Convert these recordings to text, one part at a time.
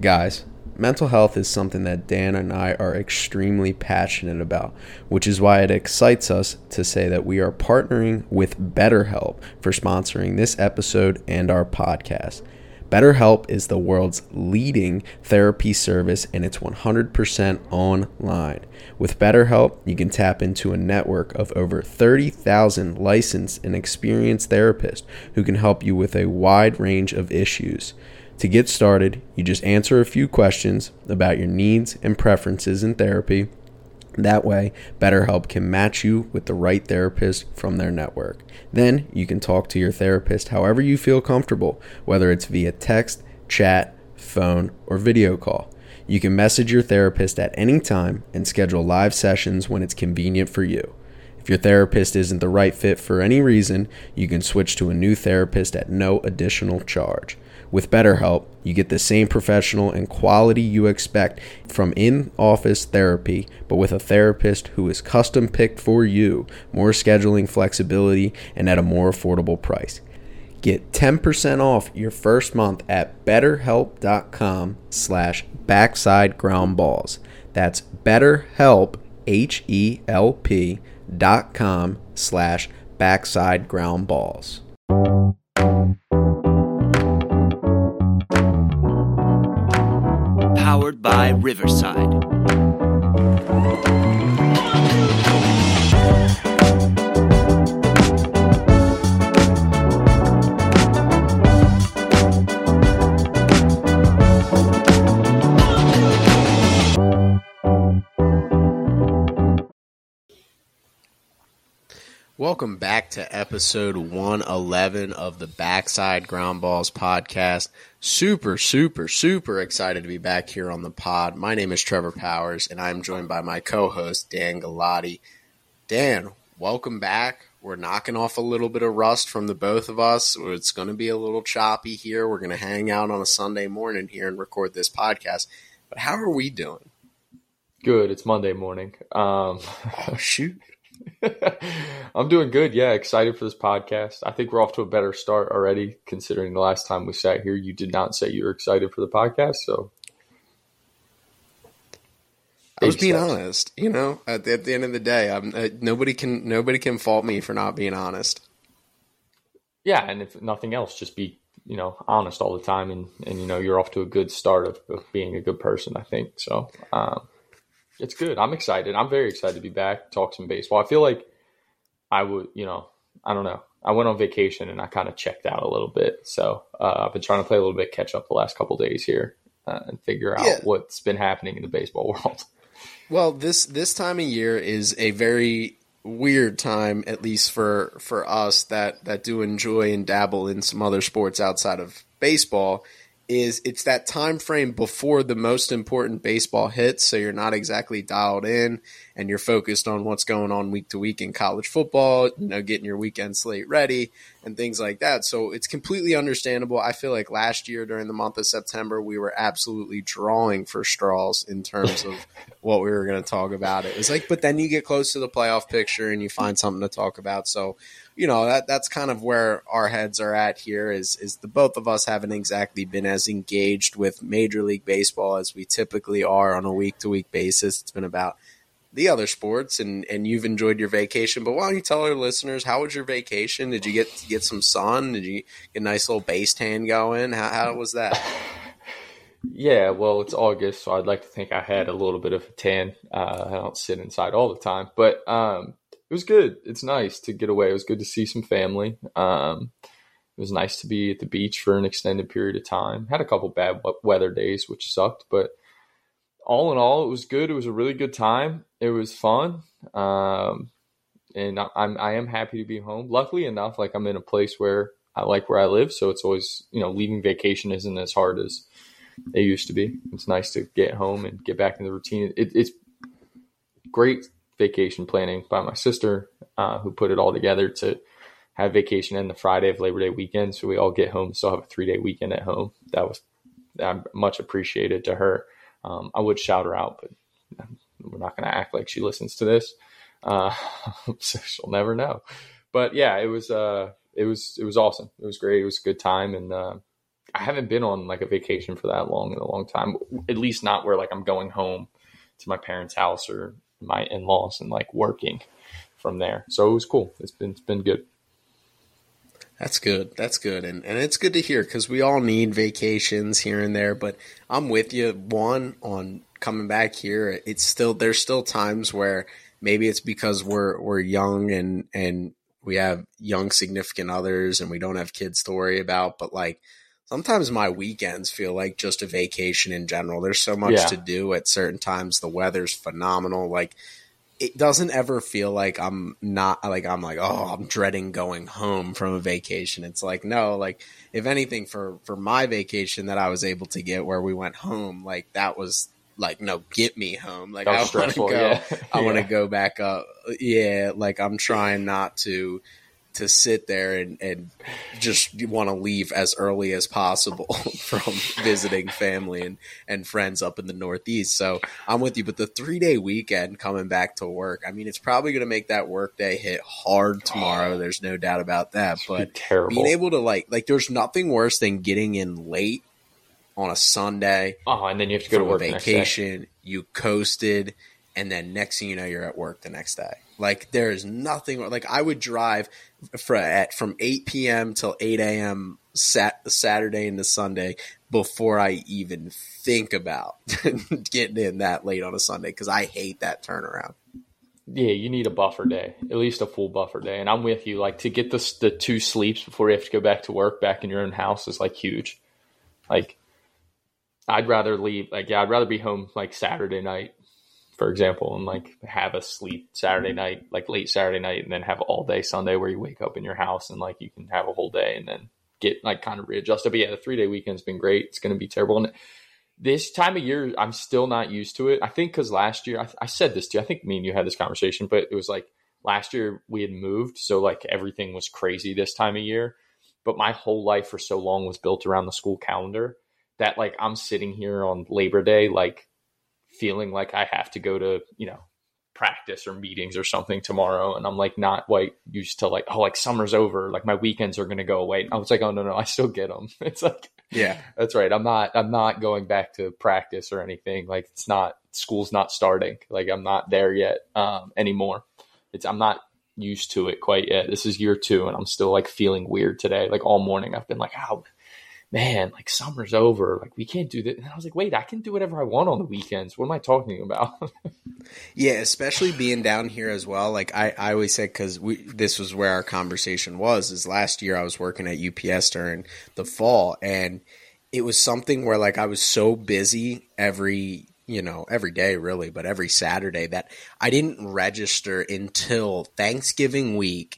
Guys, mental health is something that Dan and I are extremely passionate about, which is why it excites us to say that we are partnering with BetterHelp for sponsoring this episode and our podcast. BetterHelp is the world's leading therapy service and it's 100% online. With BetterHelp, you can tap into a network of over 30,000 licensed and experienced therapists who can help you with a wide range of issues. To get started, you just answer a few questions about your needs and preferences in therapy. That way, BetterHelp can match you with the right therapist from their network. Then you can talk to your therapist however you feel comfortable, whether it's via text, chat, phone, or video call. You can message your therapist at any time and schedule live sessions when it's convenient for you. If your therapist isn't the right fit for any reason, you can switch to a new therapist at no additional charge. With BetterHelp, you get the same professional and quality you expect from in office therapy, but with a therapist who is custom picked for you, more scheduling flexibility, and at a more affordable price. Get 10% off your first month at betterhelp.com slash backside ground balls. That's betterhelp, H-E-L-P dot com slash backside ground balls. Powered by Riverside. Welcome back to episode 111 of the Backside Ground Balls podcast. Super, super, super excited to be back here on the pod. My name is Trevor Powers, and I'm joined by my co host, Dan Galati. Dan, welcome back. We're knocking off a little bit of rust from the both of us. It's going to be a little choppy here. We're going to hang out on a Sunday morning here and record this podcast. But how are we doing? Good. It's Monday morning. Um, oh, shoot. I'm doing good. Yeah, excited for this podcast. I think we're off to a better start already, considering the last time we sat here, you did not say you were excited for the podcast. So I was being steps. honest. You know, at the, at the, end of the day, uh, nobody can nobody can fault me for not being honest. Yeah, and if nothing else, just be you know honest all the time, and and you know you're off to a good start of, of being a good person. I think so. Um, it's good. I'm excited. I'm very excited to be back, talk some baseball. I feel like I would, you know, I don't know. I went on vacation and I kind of checked out a little bit. So uh, I've been trying to play a little bit catch up the last couple days here uh, and figure out yeah. what's been happening in the baseball world. Well, this this time of year is a very weird time, at least for for us that that do enjoy and dabble in some other sports outside of baseball is it's that time frame before the most important baseball hits so you're not exactly dialed in and you're focused on what's going on week to week in college football you know getting your weekend slate ready and things like that. So it's completely understandable. I feel like last year during the month of september we were absolutely drawing for straws in terms of what we were going to talk about. It was like but then you get close to the playoff picture and you find something to talk about. So you know that that's kind of where our heads are at here is is the both of us haven't exactly been as engaged with major league baseball as we typically are on a week to week basis. It's been about the other sports and and you've enjoyed your vacation. But why don't you tell our listeners how was your vacation? Did you get get some sun? Did you get a nice little base tan going? How, how was that? Yeah well it's august so i'd like to think i had a little bit of a tan. Uh, i don't sit inside all the time. But um it was good. It's nice to get away. It was good to see some family. Um, it was nice to be at the beach for an extended period of time. Had a couple bad weather days, which sucked, but all in all, it was good. It was a really good time. It was fun, um, and I'm I am happy to be home. Luckily enough, like I'm in a place where I like where I live, so it's always you know leaving vacation isn't as hard as it used to be. It's nice to get home and get back in the routine. It, it's great vacation planning by my sister, uh, who put it all together to have vacation in the Friday of Labor Day weekend. So we all get home, still have a three day weekend at home. That was I'm much appreciated to her. Um, I would shout her out, but we're not going to act like she listens to this. Uh, so she'll never know. But yeah, it was, uh, it was, it was awesome. It was great. It was a good time. And, uh, I haven't been on like a vacation for that long in a long time. At least not where like I'm going home to my parents' house or my in laws and like working from there. So it was cool. It's been it's been good. That's good. That's good. And and it's good to hear because we all need vacations here and there. But I'm with you. One on coming back here. It's still there's still times where maybe it's because we're we're young and and we have young significant others and we don't have kids to worry about. But like sometimes my weekends feel like just a vacation in general. There's so much Yeah. to do at certain times. The weather's phenomenal. Like it doesn't ever feel like I'm not like I'm like oh I'm dreading going home from a vacation. It's like no, like if anything for for my vacation that I was able to get where we went home, like that was like no, get me home. Like I want to go. yeah. I want to Yeah. go back up. Yeah, like I'm trying not to to sit there and, and just want to leave as early as possible from visiting family and, and friends up in the Northeast. So I'm with you. But the three day weekend coming back to work, I mean, it's probably going to make that work day hit hard tomorrow. Oh. There's no doubt about that. But terrible. being able to like, like, there's nothing worse than getting in late on a Sunday oh, and then you have to go to work a next day. vacation, you coasted, and then next thing you know, you're at work the next day. Like there is nothing like I would drive for, at from 8 p.m. till 8 a.m. Sat Saturday into Sunday before I even think about getting in that late on a Sunday because I hate that turnaround. Yeah, you need a buffer day, at least a full buffer day. And I'm with you. Like to get the the two sleeps before you have to go back to work, back in your own house, is like huge. Like, I'd rather leave. Like, yeah, I'd rather be home like Saturday night, for example, and like have a sleep Saturday mm-hmm. night, like late Saturday night, and then have all day Sunday where you wake up in your house and like you can have a whole day and then get like kind of readjusted. But yeah, the three day weekend's been great. It's going to be terrible. And this time of year, I'm still not used to it. I think because last year, I, I said this to you. I think me and you had this conversation, but it was like last year we had moved, so like everything was crazy this time of year. But my whole life for so long was built around the school calendar that like I'm sitting here on Labor Day, like feeling like I have to go to you know practice or meetings or something tomorrow, and I'm like not quite used to like oh like summer's over, like my weekends are gonna go away. And I was like oh no no I still get them. It's like Yeah, that's right. I'm not I'm not going back to practice or anything. Like it's not school's not starting. Like I'm not there yet um anymore. It's I'm not used to it quite yet. This is year 2 and I'm still like feeling weird today. Like all morning I've been like, "Oh, man, like summer's over. Like we can't do that." And I was like, "Wait, I can do whatever I want on the weekends. What am I talking about?" Yeah, especially being down here as well. Like I, I always said, because we this was where our conversation was. Is last year I was working at UPS during the fall, and it was something where like I was so busy every you know every day really, but every Saturday that I didn't register until Thanksgiving week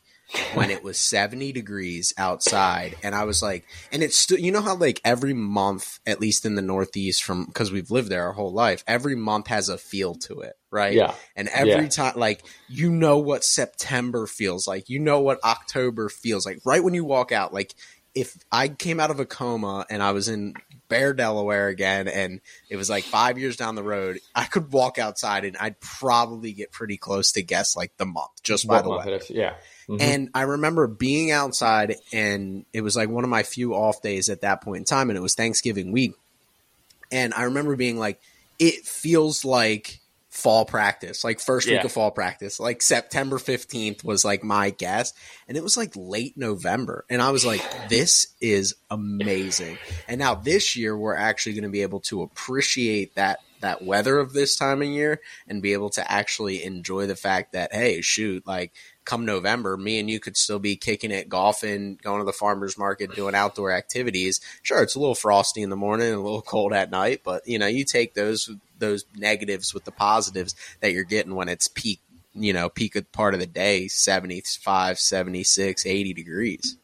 when it was 70 degrees outside and i was like and it's still you know how like every month at least in the northeast from because we've lived there our whole life every month has a feel to it right yeah. and every Yeah. time, like, you know what September feels like. You know what October feels like. Right when you walk out, like, if I came out of a coma and I was in Bear, Delaware again, and it was like five years down the road, I could walk outside and I'd probably get pretty close to guess like the month just by the way. Yeah. Mhm. And I remember being outside, and it was like one of my few off days at that point in time, and it was Thanksgiving week. And I remember being like, it feels like fall practice, like first week of fall practice. Like September 15th was like my guess. And it was like late November. And I was like, this is amazing. And now this year, we're actually going to be able to appreciate that. That weather of this time of year and be able to actually enjoy the fact that, hey, shoot, like come November, me and you could still be kicking it, golfing, going to the farmers market, doing outdoor activities. Sure, it's a little frosty in the morning a little cold at night, but you know, you take those those negatives with the positives that you're getting when it's peak, you know, peak of part of the day, 75, 76, 80 degrees.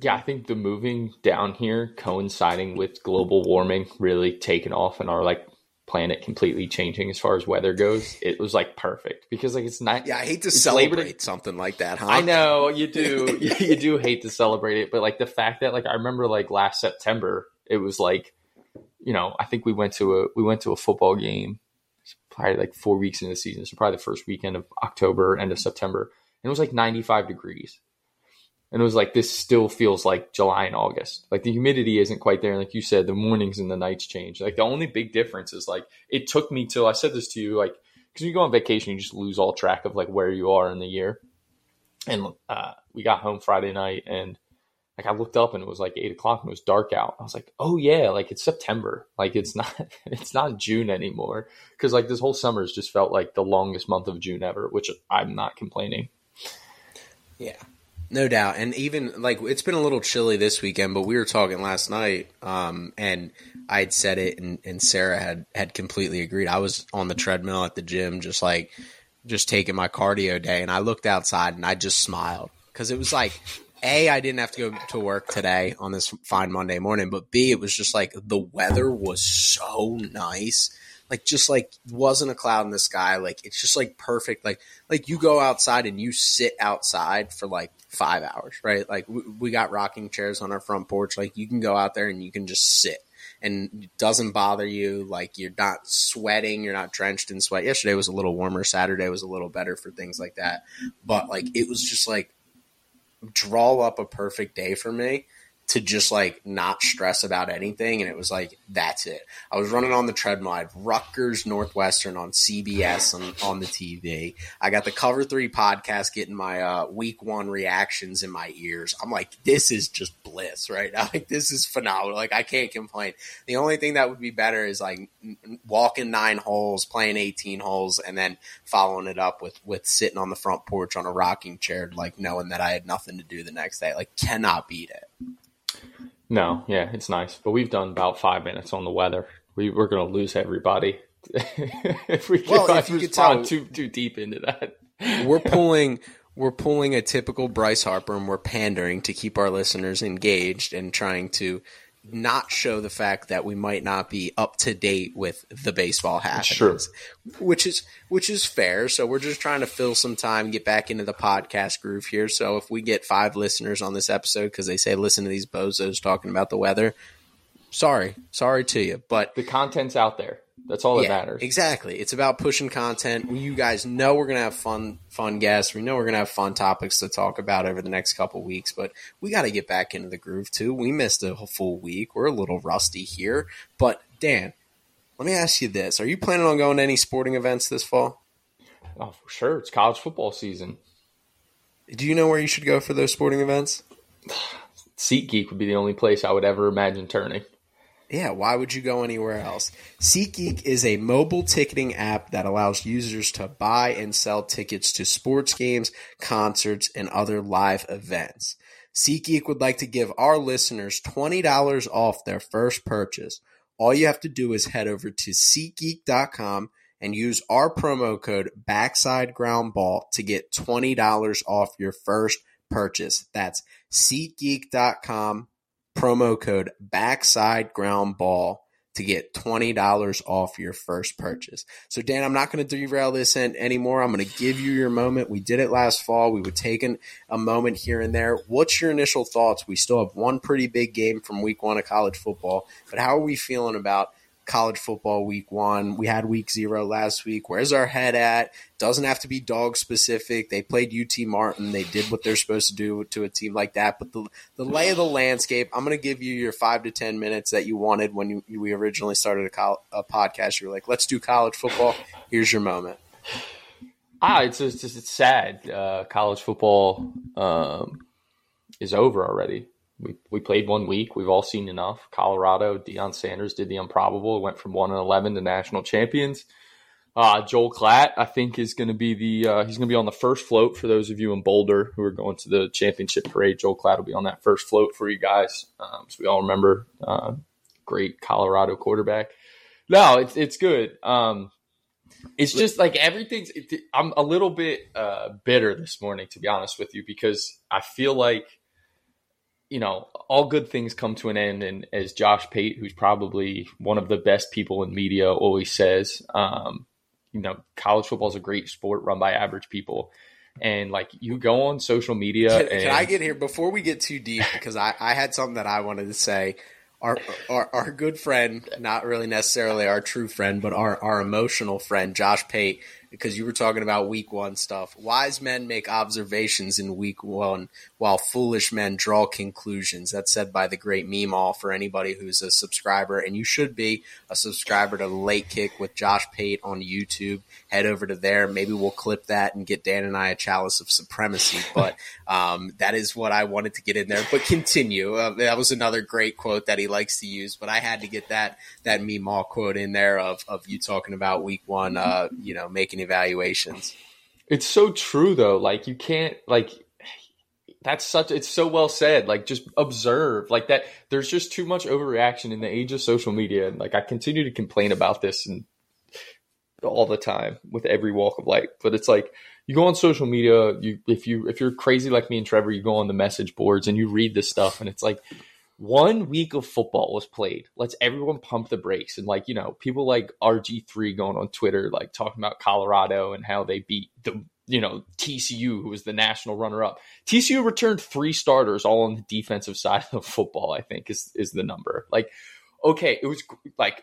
Yeah, I think the moving down here coinciding with global warming really taking off and our like planet completely changing as far as weather goes. It was like perfect because like it's not Yeah, I hate to celebrate something like that, huh? I know you do. you, you do hate to celebrate it, but like the fact that like I remember like last September, it was like, you know, I think we went to a we went to a football game, probably like four weeks into the season, so probably the first weekend of October, end of September, and it was like ninety five degrees, and it was like this still feels like July and August. Like the humidity isn't quite there. And like you said, the mornings and the nights change. Like the only big difference is like it took me till I said this to you, like because you go on vacation, you just lose all track of like where you are in the year. And uh, we got home Friday night, and like I looked up and it was like eight o'clock and it was dark out. I was like, oh yeah, like it's September. Like it's not it's not June anymore because like this whole summer has just felt like the longest month of June ever, which I'm not complaining. Yeah, no doubt. And even like it's been a little chilly this weekend, but we were talking last night, um, and I'd said it, and, and Sarah had had completely agreed. I was on the treadmill at the gym, just like just taking my cardio day, and I looked outside and I just smiled because it was like a, I didn't have to go to work today on this fine Monday morning, but B, it was just like the weather was so nice. Like just like wasn't a cloud in the sky. Like it's just like perfect. Like like you go outside and you sit outside for like five hours, right? Like we, we got rocking chairs on our front porch. Like you can go out there and you can just sit and it doesn't bother you. Like you're not sweating, you're not drenched in sweat. Yesterday was a little warmer. Saturday was a little better for things like that. But like it was just like draw up a perfect day for me to just like not stress about anything. And it was like, that's it. I was running on the treadmill. I had Rutgers Northwestern on CBS on, on the TV. I got the Cover Three podcast getting my uh, week one reactions in my ears. I'm like, this is just bliss, right? Like, this is phenomenal. Like, I can't complain. The only thing that would be better is like walking nine holes, playing 18 holes, and then following it up with, with sitting on the front porch on a rocking chair, like knowing that I had nothing to do the next day. Like, cannot beat it. No, yeah, it's nice. But we've done about five minutes on the weather. We, we're going to lose everybody if we well, if you could tell, too too deep into that. we're pulling we're pulling a typical Bryce Harper, and we're pandering to keep our listeners engaged and trying to not show the fact that we might not be up to date with the baseball happenings, which is which is fair. So we're just trying to fill some time, get back into the podcast groove here. So if we get five listeners on this episode because they say listen to these bozos talking about the weather, sorry, sorry to you, but the content's out there. That's all that yeah, matters. Exactly. It's about pushing content. You guys know we're gonna have fun, fun guests. We know we're gonna have fun topics to talk about over the next couple weeks. But we got to get back into the groove too. We missed a full week. We're a little rusty here. But Dan, let me ask you this: Are you planning on going to any sporting events this fall? Oh, for sure. It's college football season. Do you know where you should go for those sporting events? SeatGeek would be the only place I would ever imagine turning. Yeah, why would you go anywhere else? SeatGeek is a mobile ticketing app that allows users to buy and sell tickets to sports games, concerts, and other live events. SeatGeek would like to give our listeners $20 off their first purchase. All you have to do is head over to SeatGeek.com and use our promo code Backside Ground Ball to get $20 off your first purchase. That's SeatGeek.com promo code backside ground ball to get $20 off your first purchase. So Dan, I'm not going to derail this in anymore. I'm going to give you your moment. We did it last fall. We would take an, a moment here and there. What's your initial thoughts? We still have one pretty big game from week one of college football, but how are we feeling about college football week one. We had week zero last week. Where's our head at? Doesn't have to be dog specific. They played UT Martin. They did what they're supposed to do to a team like that. But the, the lay of the landscape, I'm going to give you your five to 10 minutes that you wanted when you, we originally started a, col- a podcast. You were like, let's do college football. Here's your moment. Ah, it's just, it's sad. Uh, college football um, is over already we, we played one week. We've all seen enough. Colorado, Deion Sanders did the improbable. Went from one and eleven to national champions. Uh, Joel Klatt, I think, is going to be the uh, he's going to be on the first float for those of you in Boulder who are going to the championship parade. Joel Klatt will be on that first float for you guys. Um, so we all remember uh, great Colorado quarterback. No, it's it's good. Um, it's just like everything's. It, I'm a little bit uh, bitter this morning, to be honest with you, because I feel like you know, all good things come to an end. And as Josh Pate, who's probably one of the best people in media, always says, um, you know, college football is a great sport run by average people. And like you go on social media. Can, and- can I get here before we get too deep? Because I, I had something that I wanted to say. Our, our, our good friend, not really necessarily our true friend, but our, our emotional friend, Josh Pate, because you were talking about week one stuff. Wise men make observations in week one, while foolish men draw conclusions. That's said by the great Meemaw for anybody who's a subscriber, and you should be a subscriber to Late Kick with Josh Pate on YouTube. Head over to there. Maybe we'll clip that and get Dan and I a chalice of supremacy. But um, that is what I wanted to get in there. But continue. Uh, that was another great quote that he likes to use. But I had to get that that Meemaw quote in there of of you talking about week one. Uh, you know, making evaluations. It's so true though. Like you can't like that's such it's so well said like just observe like that there's just too much overreaction in the age of social media and like i continue to complain about this and all the time with every walk of life but it's like you go on social media you if you if you're crazy like me and trevor you go on the message boards and you read this stuff and it's like one week of football was played. Let's everyone pump the brakes. And like, you know, people like RG3 going on Twitter, like talking about Colorado and how they beat the, you know, TCU, who was the national runner up. TCU returned three starters all on the defensive side of the football, I think is, is the number. Like, okay, it was like,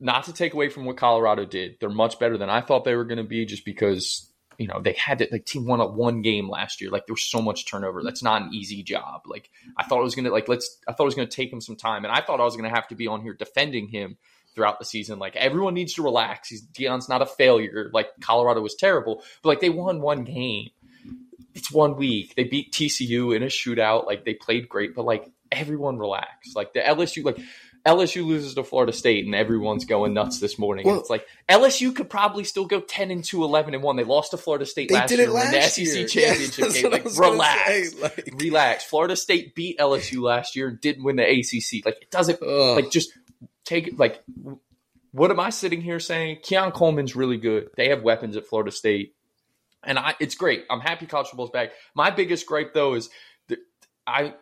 not to take away from what Colorado did. They're much better than I thought they were going to be just because you know they had to like team won a one game last year. Like there was so much turnover. That's not an easy job. Like i thought it was gonna like let's i thought it was gonna take him some time and i thought i was gonna have to be on here defending him throughout the season. Like everyone needs to relax. He's deion's not a failure. Like colorado was terrible but like they won one game. It's one week. They beat tcu in a shootout. Like they played great but like everyone relax. Like the lsu like LSU loses to Florida State and everyone's going nuts this morning. Well, it's like LSU could probably still go 10 and 2, 11 and 1. They lost to Florida State last year in the SEC year. championship yes, game. Like, relax. Say, like... Relax. Florida State beat LSU last year and didn't win the ACC. Like, it doesn't, Ugh. like, just take it. Like, what am I sitting here saying? Keon Coleman's really good. They have weapons at Florida State. And I, it's great. I'm happy college football's back. My biggest gripe, though, is that I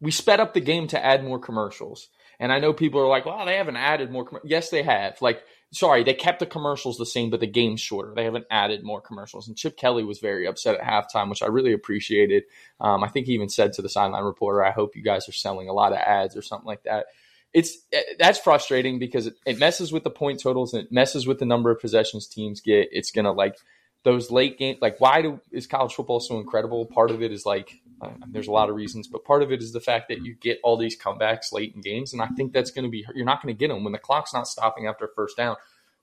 we sped up the game to add more commercials. And I know people are like, well, they haven't added more. Com-. Yes, they have. Like, sorry, they kept the commercials the same, but the game's shorter. They haven't added more commercials. And Chip Kelly was very upset at halftime, which I really appreciated. Um, I think he even said to the sideline reporter, I hope you guys are selling a lot of ads or something like that. It's eh, that's frustrating because it, it messes with the point totals and it messes with the number of possessions teams get. It's gonna like those late game like why do is college football so incredible? Part of it is like uh, there's a lot of reasons but part of it is the fact that you get all these comebacks late in games and i think that's going to be you're not going to get them when the clock's not stopping after first down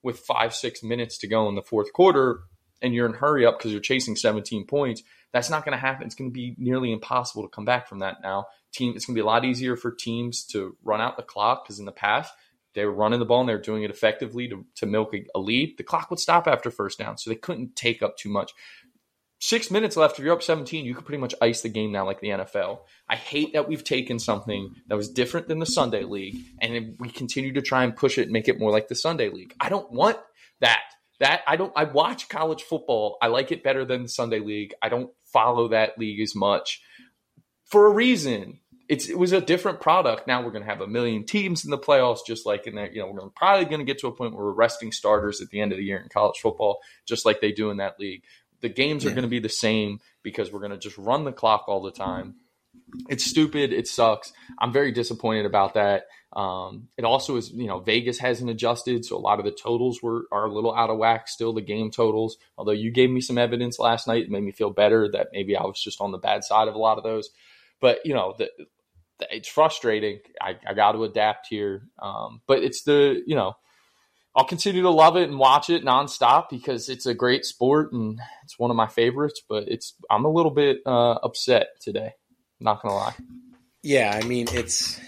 with five six minutes to go in the fourth quarter and you're in hurry up because you're chasing 17 points. That's not going to happen. It's going to be nearly impossible to come back from that now. Team it's going to be a lot easier for teams to run out the clock because in the past they were running the ball and they were doing it effectively to, to milk a, a lead. The clock would stop after first down, so they couldn't take up too much. Six minutes left. If you're up 17, you could pretty much ice the game now, like the NFL. I hate that we've taken something that was different than the Sunday League and we continue to try and push it and make it more like the Sunday League. I don't want that. That I don't. I watch college football. I like it better than the Sunday League. I don't follow that league as much for a reason it's it was a different product. Now we're going to have a million teams in the playoffs, just like in that. You know, we're probably going to get to a point where we're resting starters at the end of the year in college football, just like they do in that league. The games yeah. are going to be the same because we're going to just run the clock all the time. It's stupid. It sucks. I'm very disappointed about that. Um, it also is, you know, Vegas hasn't adjusted, so a lot of the totals were are a little out of whack. Still, the game totals. Although you gave me some evidence last night, it made me feel better that maybe I was just on the bad side of a lot of those. But you know, the, it's frustrating. I, I got to adapt here, um, but it's the you know I'll continue to love it and watch it nonstop because it's a great sport and it's one of my favorites. But it's I'm a little bit uh, upset today. Not gonna lie. Yeah, I mean it's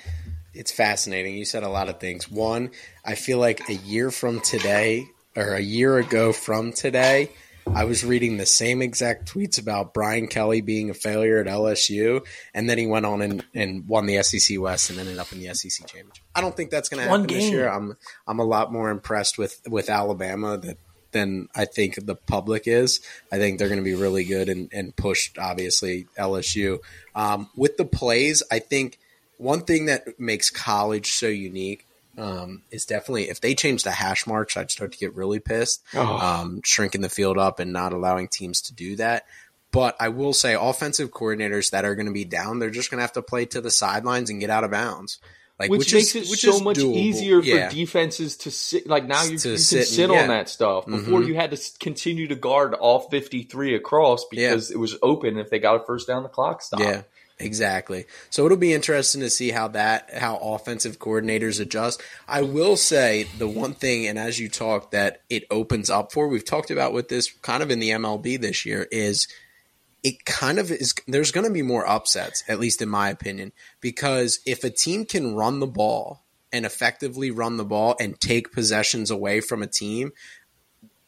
it's fascinating. You said a lot of things. One, I feel like a year from today or a year ago from today, I was reading the same exact tweets about Brian Kelly being a failure at LSU, and then he went on and, and won the SEC West and ended up in the SEC championship. I don't think that's going to happen this year. I'm I'm a lot more impressed with with Alabama that than I think the public is. I think they're going to be really good and, and pushed obviously LSU um, with the plays. I think one thing that makes college so unique um, is definitely if they change the hash marks, I'd start to get really pissed. Oh. Um, shrinking the field up and not allowing teams to do that. But I will say, offensive coordinators that are going to be down, they're just going to have to play to the sidelines and get out of bounds. like which, which, makes is it which so much doable. easier Yeah. for defenses to sit. Like now, you, you can sit sit, and- on yeah. that stuff. Before Mhm. you had to continue to guard all fifty three across because it was open. If they got a first down, the clock stopped. Exactly. So it'll be interesting to see how that how offensive coordinators adjust. I will say the one thing, and as you talk, that it opens up for we've talked about with this kind of in the MLB this year is it kind of is there's going to be more upsets at least in my opinion because if a team can run the ball and effectively run the ball and take possessions away from a team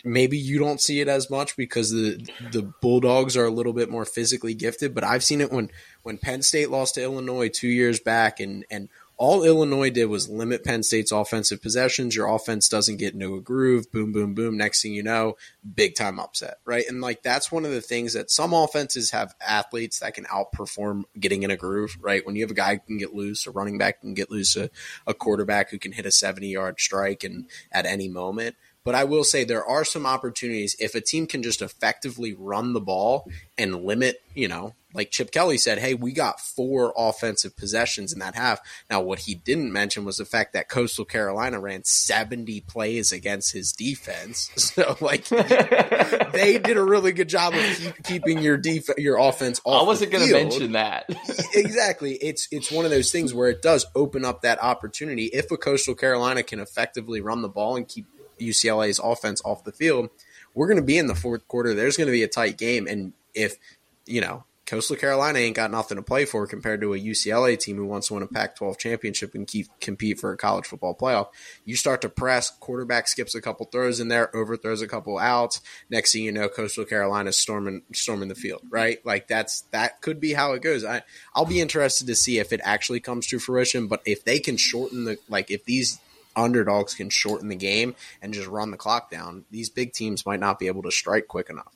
maybe you don't see it as much because the the Bulldogs are a little bit more physically gifted, but I've seen it when when Penn State lost to Illinois 2 years back and and all Illinois did was limit Penn State's offensive possessions. Your offense doesn't get into a groove. Boom, boom, boom. Next thing you know, big time upset, right? And like that's one of the things that some offenses have athletes that can outperform getting in a groove, right? When you have a guy who can get loose, a running back can get loose, a, a quarterback who can hit a 70 yard strike and at any moment. But I will say there are some opportunities if a team can just effectively run the ball and limit, you know, like Chip Kelly said, hey, we got four offensive possessions in that half. Now, what he didn't mention was the fact that Coastal Carolina ran 70 plays against his defense. So, like, they did a really good job of keep, keeping your def- your offense off. I wasn't going to mention that. exactly. It's it's one of those things where it does open up that opportunity. If a Coastal Carolina can effectively run the ball and keep UCLA's offense off the field, we're going to be in the fourth quarter. There's going to be a tight game, and if you know Coastal Carolina ain't got nothing to play for compared to a UCLA team who wants to win a Pac-12 championship and keep compete for a college football playoff. You start to press, quarterback skips a couple throws in there, overthrows a couple outs. Next thing you know, Coastal Carolina's storming storming the field, right? Like that's that could be how it goes. I I'll be interested to see if it actually comes to fruition. But if they can shorten the like if these underdogs can shorten the game and just run the clock down, these big teams might not be able to strike quick enough.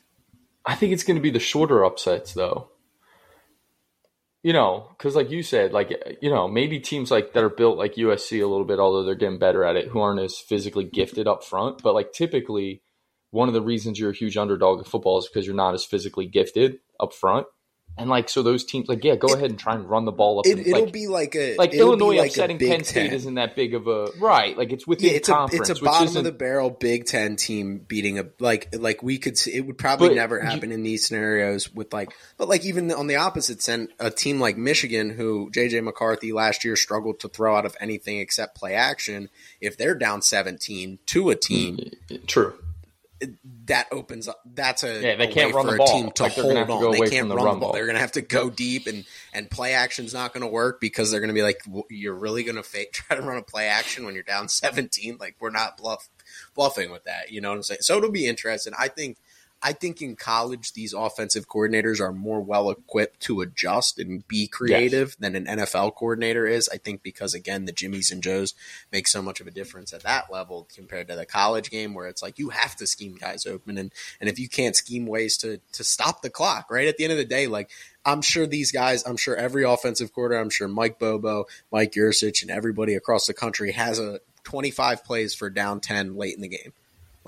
I think it's going to be the shorter upsets, though. You know, because like you said, like you know, maybe teams like that are built like USC a little bit, although they're getting better at it, who aren't as physically gifted up front. But like typically, one of the reasons you're a huge underdog in football is because you're not as physically gifted up front. And like so, those teams like yeah, go ahead and try and run the ball up. It, and, it'll like, be like a like Illinois like upsetting Penn State Ten. isn't that big of a right. Like it's within Yeah, it's a conference, it's a bottom of the barrel Big Ten team beating a like like we could see, it would probably never you- happen in these scenarios with like but like even on the opposite end a team like Michigan who JJ McCarthy last year struggled to throw out of anything except play action if they're down 17 to a team true. That opens up. That's a Yeah, they a can't way run for the a ball. team to Like, hold to on. they can't the run run the ball. ball. They're going to have to go deep, and and play action's not going to work because they're going to be like, you're really going to fa- try to run a play action when you're down 17. Like we're not bluff bluffing with that. You know what I'm saying? So it'll be interesting. I think. I think in college, these offensive coordinators are more well equipped to adjust and be creative than an NFL coordinator is. I think because again, the Jimmies and Joes make so much of a difference at that level compared to the college game where it's like you have to scheme guys open and and if you can't scheme ways to to stop the clock, right? At the end of the day, like I'm sure these guys, I'm sure every offensive coordinator, I'm sure Mike Bobo, Mike Yurcich, and everybody across the country has a 25 plays for down 10 late in the game.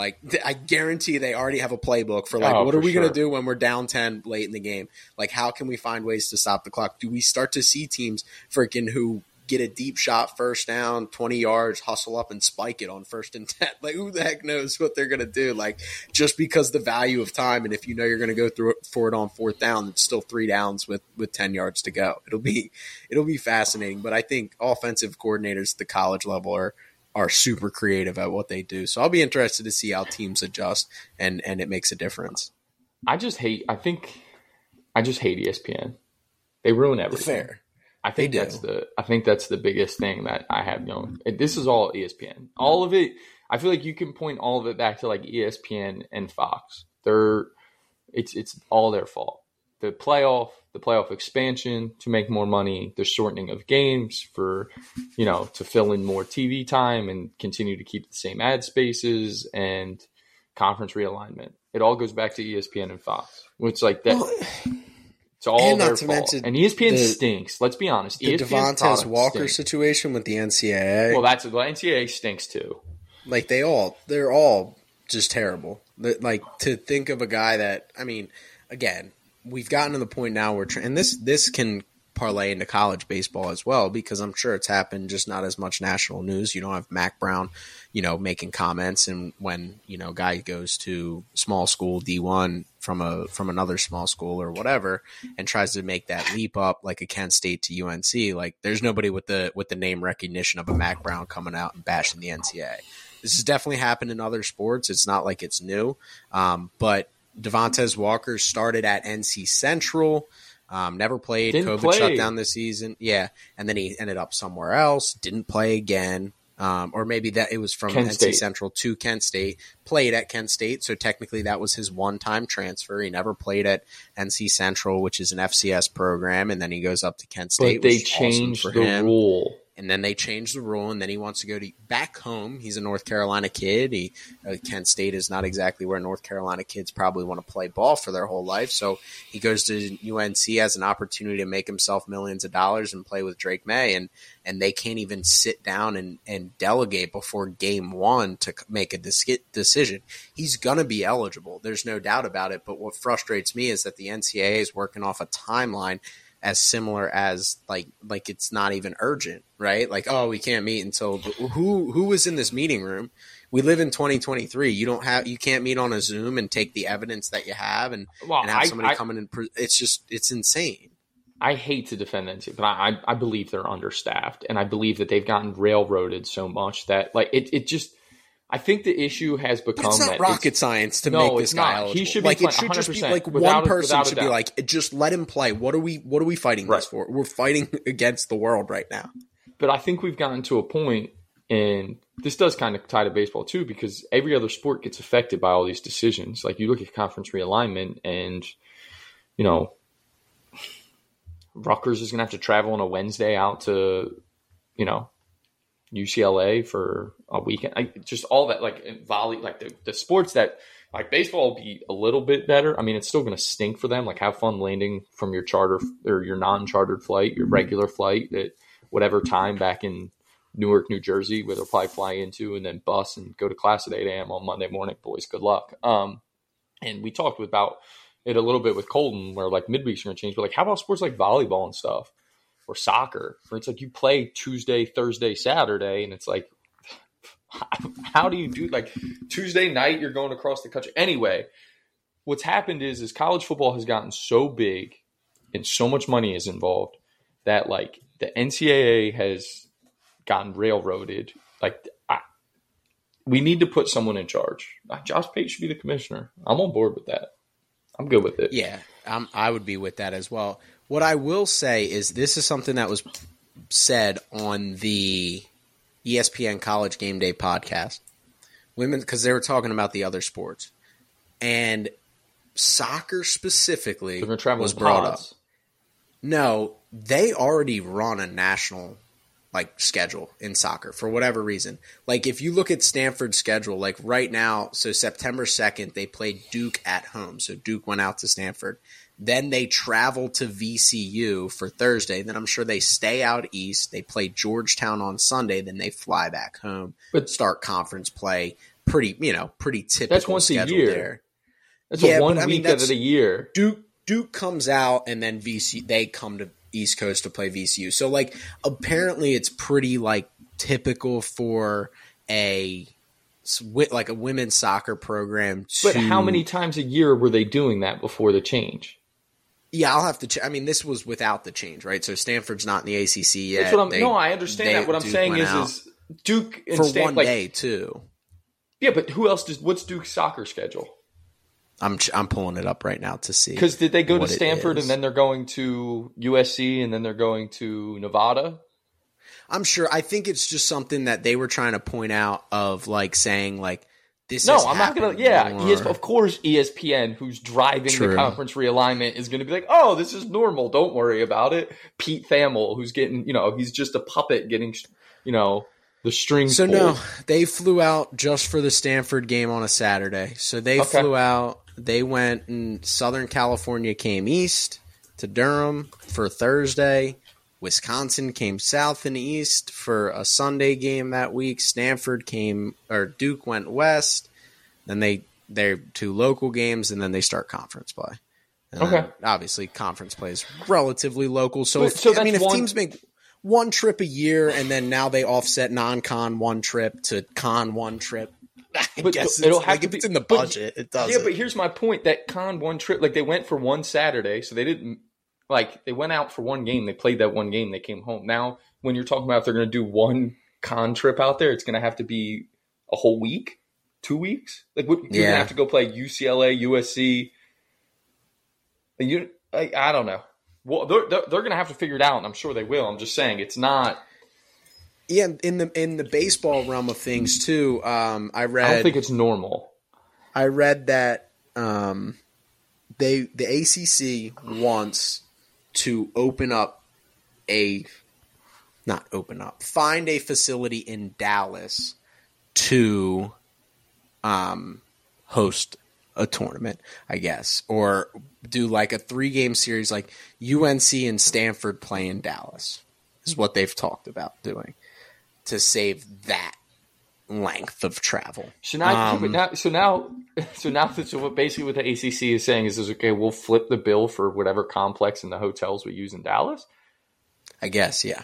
Like th- I guarantee they already have a playbook for like Oh, what are for we going to do when we're down 10 late in the game? Like how can we find ways to stop the clock? Do we start to see teams freaking who get a deep shot first down, 20 yards, hustle up and spike it on first and 10? Like who the heck knows what they're going to do? Like just because the value of time and if you know you're going to go through it for it on fourth down, it's still 3 downs with with 10 yards to go. It'll be it'll be fascinating, but I think offensive coordinators at the college level are are super creative at what they do. So I'll be interested to see how teams adjust and and it makes a difference. I just hate. I think I just hate ESPN. They ruin everything. Fair. I think that's the. I think that's the biggest thing that I have. It- This is all ESPN. All of it. I feel like you can point all of it back to like ESPN and Fox. They're. It's it's all their fault. The playoff, the playoff expansion to make more money, the shortening of games for, you know, to fill in more TV time and continue to keep the same ad spaces and conference realignment. It all goes back to ESPN and Fox, which like that. it's all their to fault. mention and ESPN the- stinks. Let's be honest. The ESPN's Devontae Walker stinks. situation with the NCAA, Well, that's the NCAA stinks too. like they all they're all just terrible. Like to think of a guy that I mean, again, we've gotten to the point now where and this this can parlay into college baseball as well because I'm sure it's happened, just not as much national news. You don't have Mack Brown, you know, making comments, and when you know guy goes to small school D1 from a from another small school or whatever, and tries to make that leap up like a Kent State to UNC, like there's nobody with the with the name recognition of a Mack Brown coming out and bashing the NCAA. This has definitely happened in other sports. It's not like it's new, um, but Devontae Walker started at NC Central. Um, never played. Didn't COVID play. shut down this season. Yeah, and then he ended up somewhere else. Didn't play again. Um, or maybe that it was from Kent NC State. Central to Kent State. Played at Kent State, so technically that was his one-time transfer. He never played at NC Central, which is an FCS program, and then he goes up to Kent State. But they awesome changed for the him rule. And then they changed the rule, and then he wants to go to back home. He's a North Carolina kid. He uh, Kent State is not exactly where North Carolina kids probably want to play ball for their whole life. So he goes to UNC as an opportunity to make himself millions of dollars and play with Drake Maye, and and they can't even sit down and and delegate before game one to make a dis- decision. He's gonna be eligible. There's no doubt about it. But what frustrates me is that the NCAA is working off a timeline as similar as like like it's not even urgent, right? Like oh, we can't meet until who who was in this meeting room? We live in 2023. You don't have you can't meet on a Zoom and take the evidence that you have and, Well, and have I- somebody I- come in and pre- it's just it's insane. I hate to defend NCAA, but I, I I believe they're understaffed, and I believe that they've gotten railroaded so much that like it it just. I think the issue has But become it's not that rocket science to No, make this guy not. He should be like it should just be like one person a should be like, just let him play. What are we what are we fighting Right. this for? We're fighting against the world right now. but I think we've gotten to a point, and this does kind of tie to baseball too, because every other sport gets affected by all these decisions. Like you look at conference realignment, and you know, Rutgers is going to have to travel on a Wednesday out to, you know, UCLA for a weekend. I, just all that, like volley, like the, the sports that, like baseball will be a little bit better. I mean, it's still going to stink for them. Like have fun landing from your charter or your non-chartered flight, your regular flight at whatever time back in Newark, New Jersey, where they'll probably fly into and then bus and go to class at 8 a.m. on Monday morning. Boys, good luck. Um, and we talked about it a little bit with Colton, where like midweeks are going to change. But like, how about sports like volleyball and stuff, or soccer, where it's like you play Tuesday, Thursday, Saturday, and it's like, how do you do like Tuesday night? You're going across the country anyway. What's happened is, is college football has gotten so big, and so much money is involved that like the NCAA has gotten railroaded. Like, I, we need to put someone in charge. Uh, Josh Pate should be the commissioner. I'm on board with that. I'm good with it. Yeah, um, I would be with that as well. What I will say is this is something that was said on the ESPN College Game Day podcast. Women, because they were talking about the other sports, and soccer specifically They're going to travel was brought up. No, they already run a national like schedule in soccer for whatever reason. Like if you look at Stanford's schedule, like right now, so September 2nd they played Duke at home. So Duke went out to Stanford. Then they travel to VCU for Thursday. Then I'm sure they stay out east. They play Georgetown on Sunday, then they fly back home. But- start conference play. Pretty, you know, pretty typical That's once a year. there. That's Yeah, a one but I mean, week out of the year. Duke Duke comes out and then VC they come to East Coast to play VCU. So like apparently it's pretty like typical for a like a women's soccer program to But how many times a year were they doing that before the change? Yeah, I'll have to ch- I mean this was without the change, right? So Stanford's not in the ACC yet. That's what I'm. They- no, I understand they- that. What I'm saying is, out is Duke and for Stan, one like, day too. Yeah, but who else does? What's Duke's soccer schedule? I'm I'm pulling it up right now to see. Because did they go to Stanford and then they're going to USC and then they're going to Nevada? I'm sure. I think it's just something that they were trying to point out of like saying like this. No, has I'm not gonna. Yeah, more. ES, of course, ESPN, who's driving True. the conference realignment, is going to be like, "Oh, this is normal. Don't worry about it." Pete Thamel, who's getting, you know, he's just a puppet getting, you know, the strings. So pulled. no, they flew out just for the Stanford game on a Saturday. So they Okay. flew out. They went and Southern California came east to Durham for Thursday. Wisconsin came south and east for a Sunday game that week. Stanford came or Duke went west. Then they they're two local games and then they start conference play. And uh, Okay. obviously, conference play is relatively local. So, But- if, so I mean, if one- teams make one trip a year and then now they offset non-con one trip to con one trip, I But guess it'll have like to if be- it's in the but- budget, it does. Yeah, but here's my point: that con one trip, like they went for one Saturday, so they didn't like they went out for one game. They played that one game. They came home. Now, when you're talking about if they're going to do one con trip out there, it's going to have to be a whole week, two weeks. Like what, you're going to have to go play UCLA, USC. And you, I, I don't know. Well, they're they're, they're going to have to figure it out, and I'm sure they will. I'm just saying it's not. yeah, in the in the baseball realm of things too, um, I read. I don't think it's normal. I read that um, they the ACC wants to open up a not open up find a facility in Dallas to um, host a tournament, I guess, or do like a three game series like UNC and Stanford play in Dallas is what they've talked about doing to save that length of travel. So now, Um, now, so now, so now, so what basically what the ACC is saying is, is okay, we'll flip the bill for whatever complex and the hotels we use in Dallas. I guess, yeah.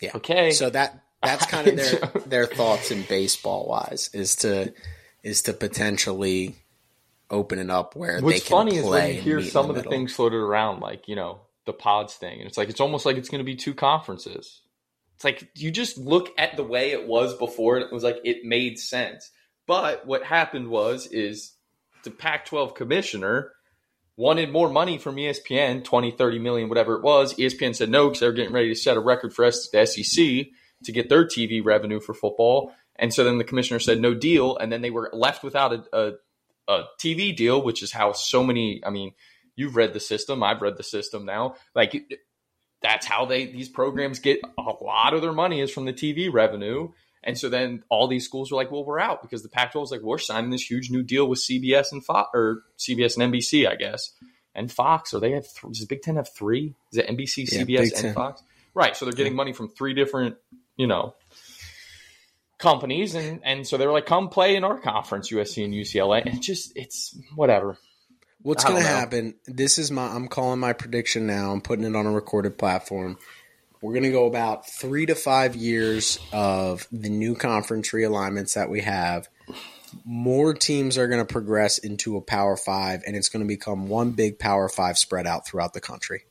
Yeah. Okay. So that that's kind of their their thoughts in baseball wise is to is to potentially open it up where What's they can funny play is when you hear some of the things floated around, like you know the pods thing, and it's like it's almost like it's going to be two conferences. It's like you just look at the way it was before, and it was like it made sense. But what happened was is the Pac-12 commissioner wanted more money from ESPN, 20, 30 million, whatever it was. ESPN said no because they were getting ready to set a record for S- the SEC to get their TV revenue for football. And so then the commissioner said no deal, and then they were left without a, a, a TV deal, which is how so many. I mean, you've read the system, I've read the system now. Like that's how they these programs get a lot of their money is from the TV revenue. And so then all these schools were like, well, we're out because the Pac-12 is like, we're signing this huge new deal with CBS and Fox, or CBS and NBC, I guess, and Fox. Or they have, th- does Big Ten have three? Is it NBC, Yeah, CBS, Big and Ten. Fox? Right. So they're getting money from three different, you know, companies. And, and so they were like, come play in our conference, USC and UCLA. And just, it's whatever. What's going to happen? This is my. I'm calling my prediction now. I'm putting it on a recorded platform. We're going to go about three to five years of the new conference realignments that we have. More teams are going to progress into a Power Five, and it's going to become one big Power Five spread out throughout the country.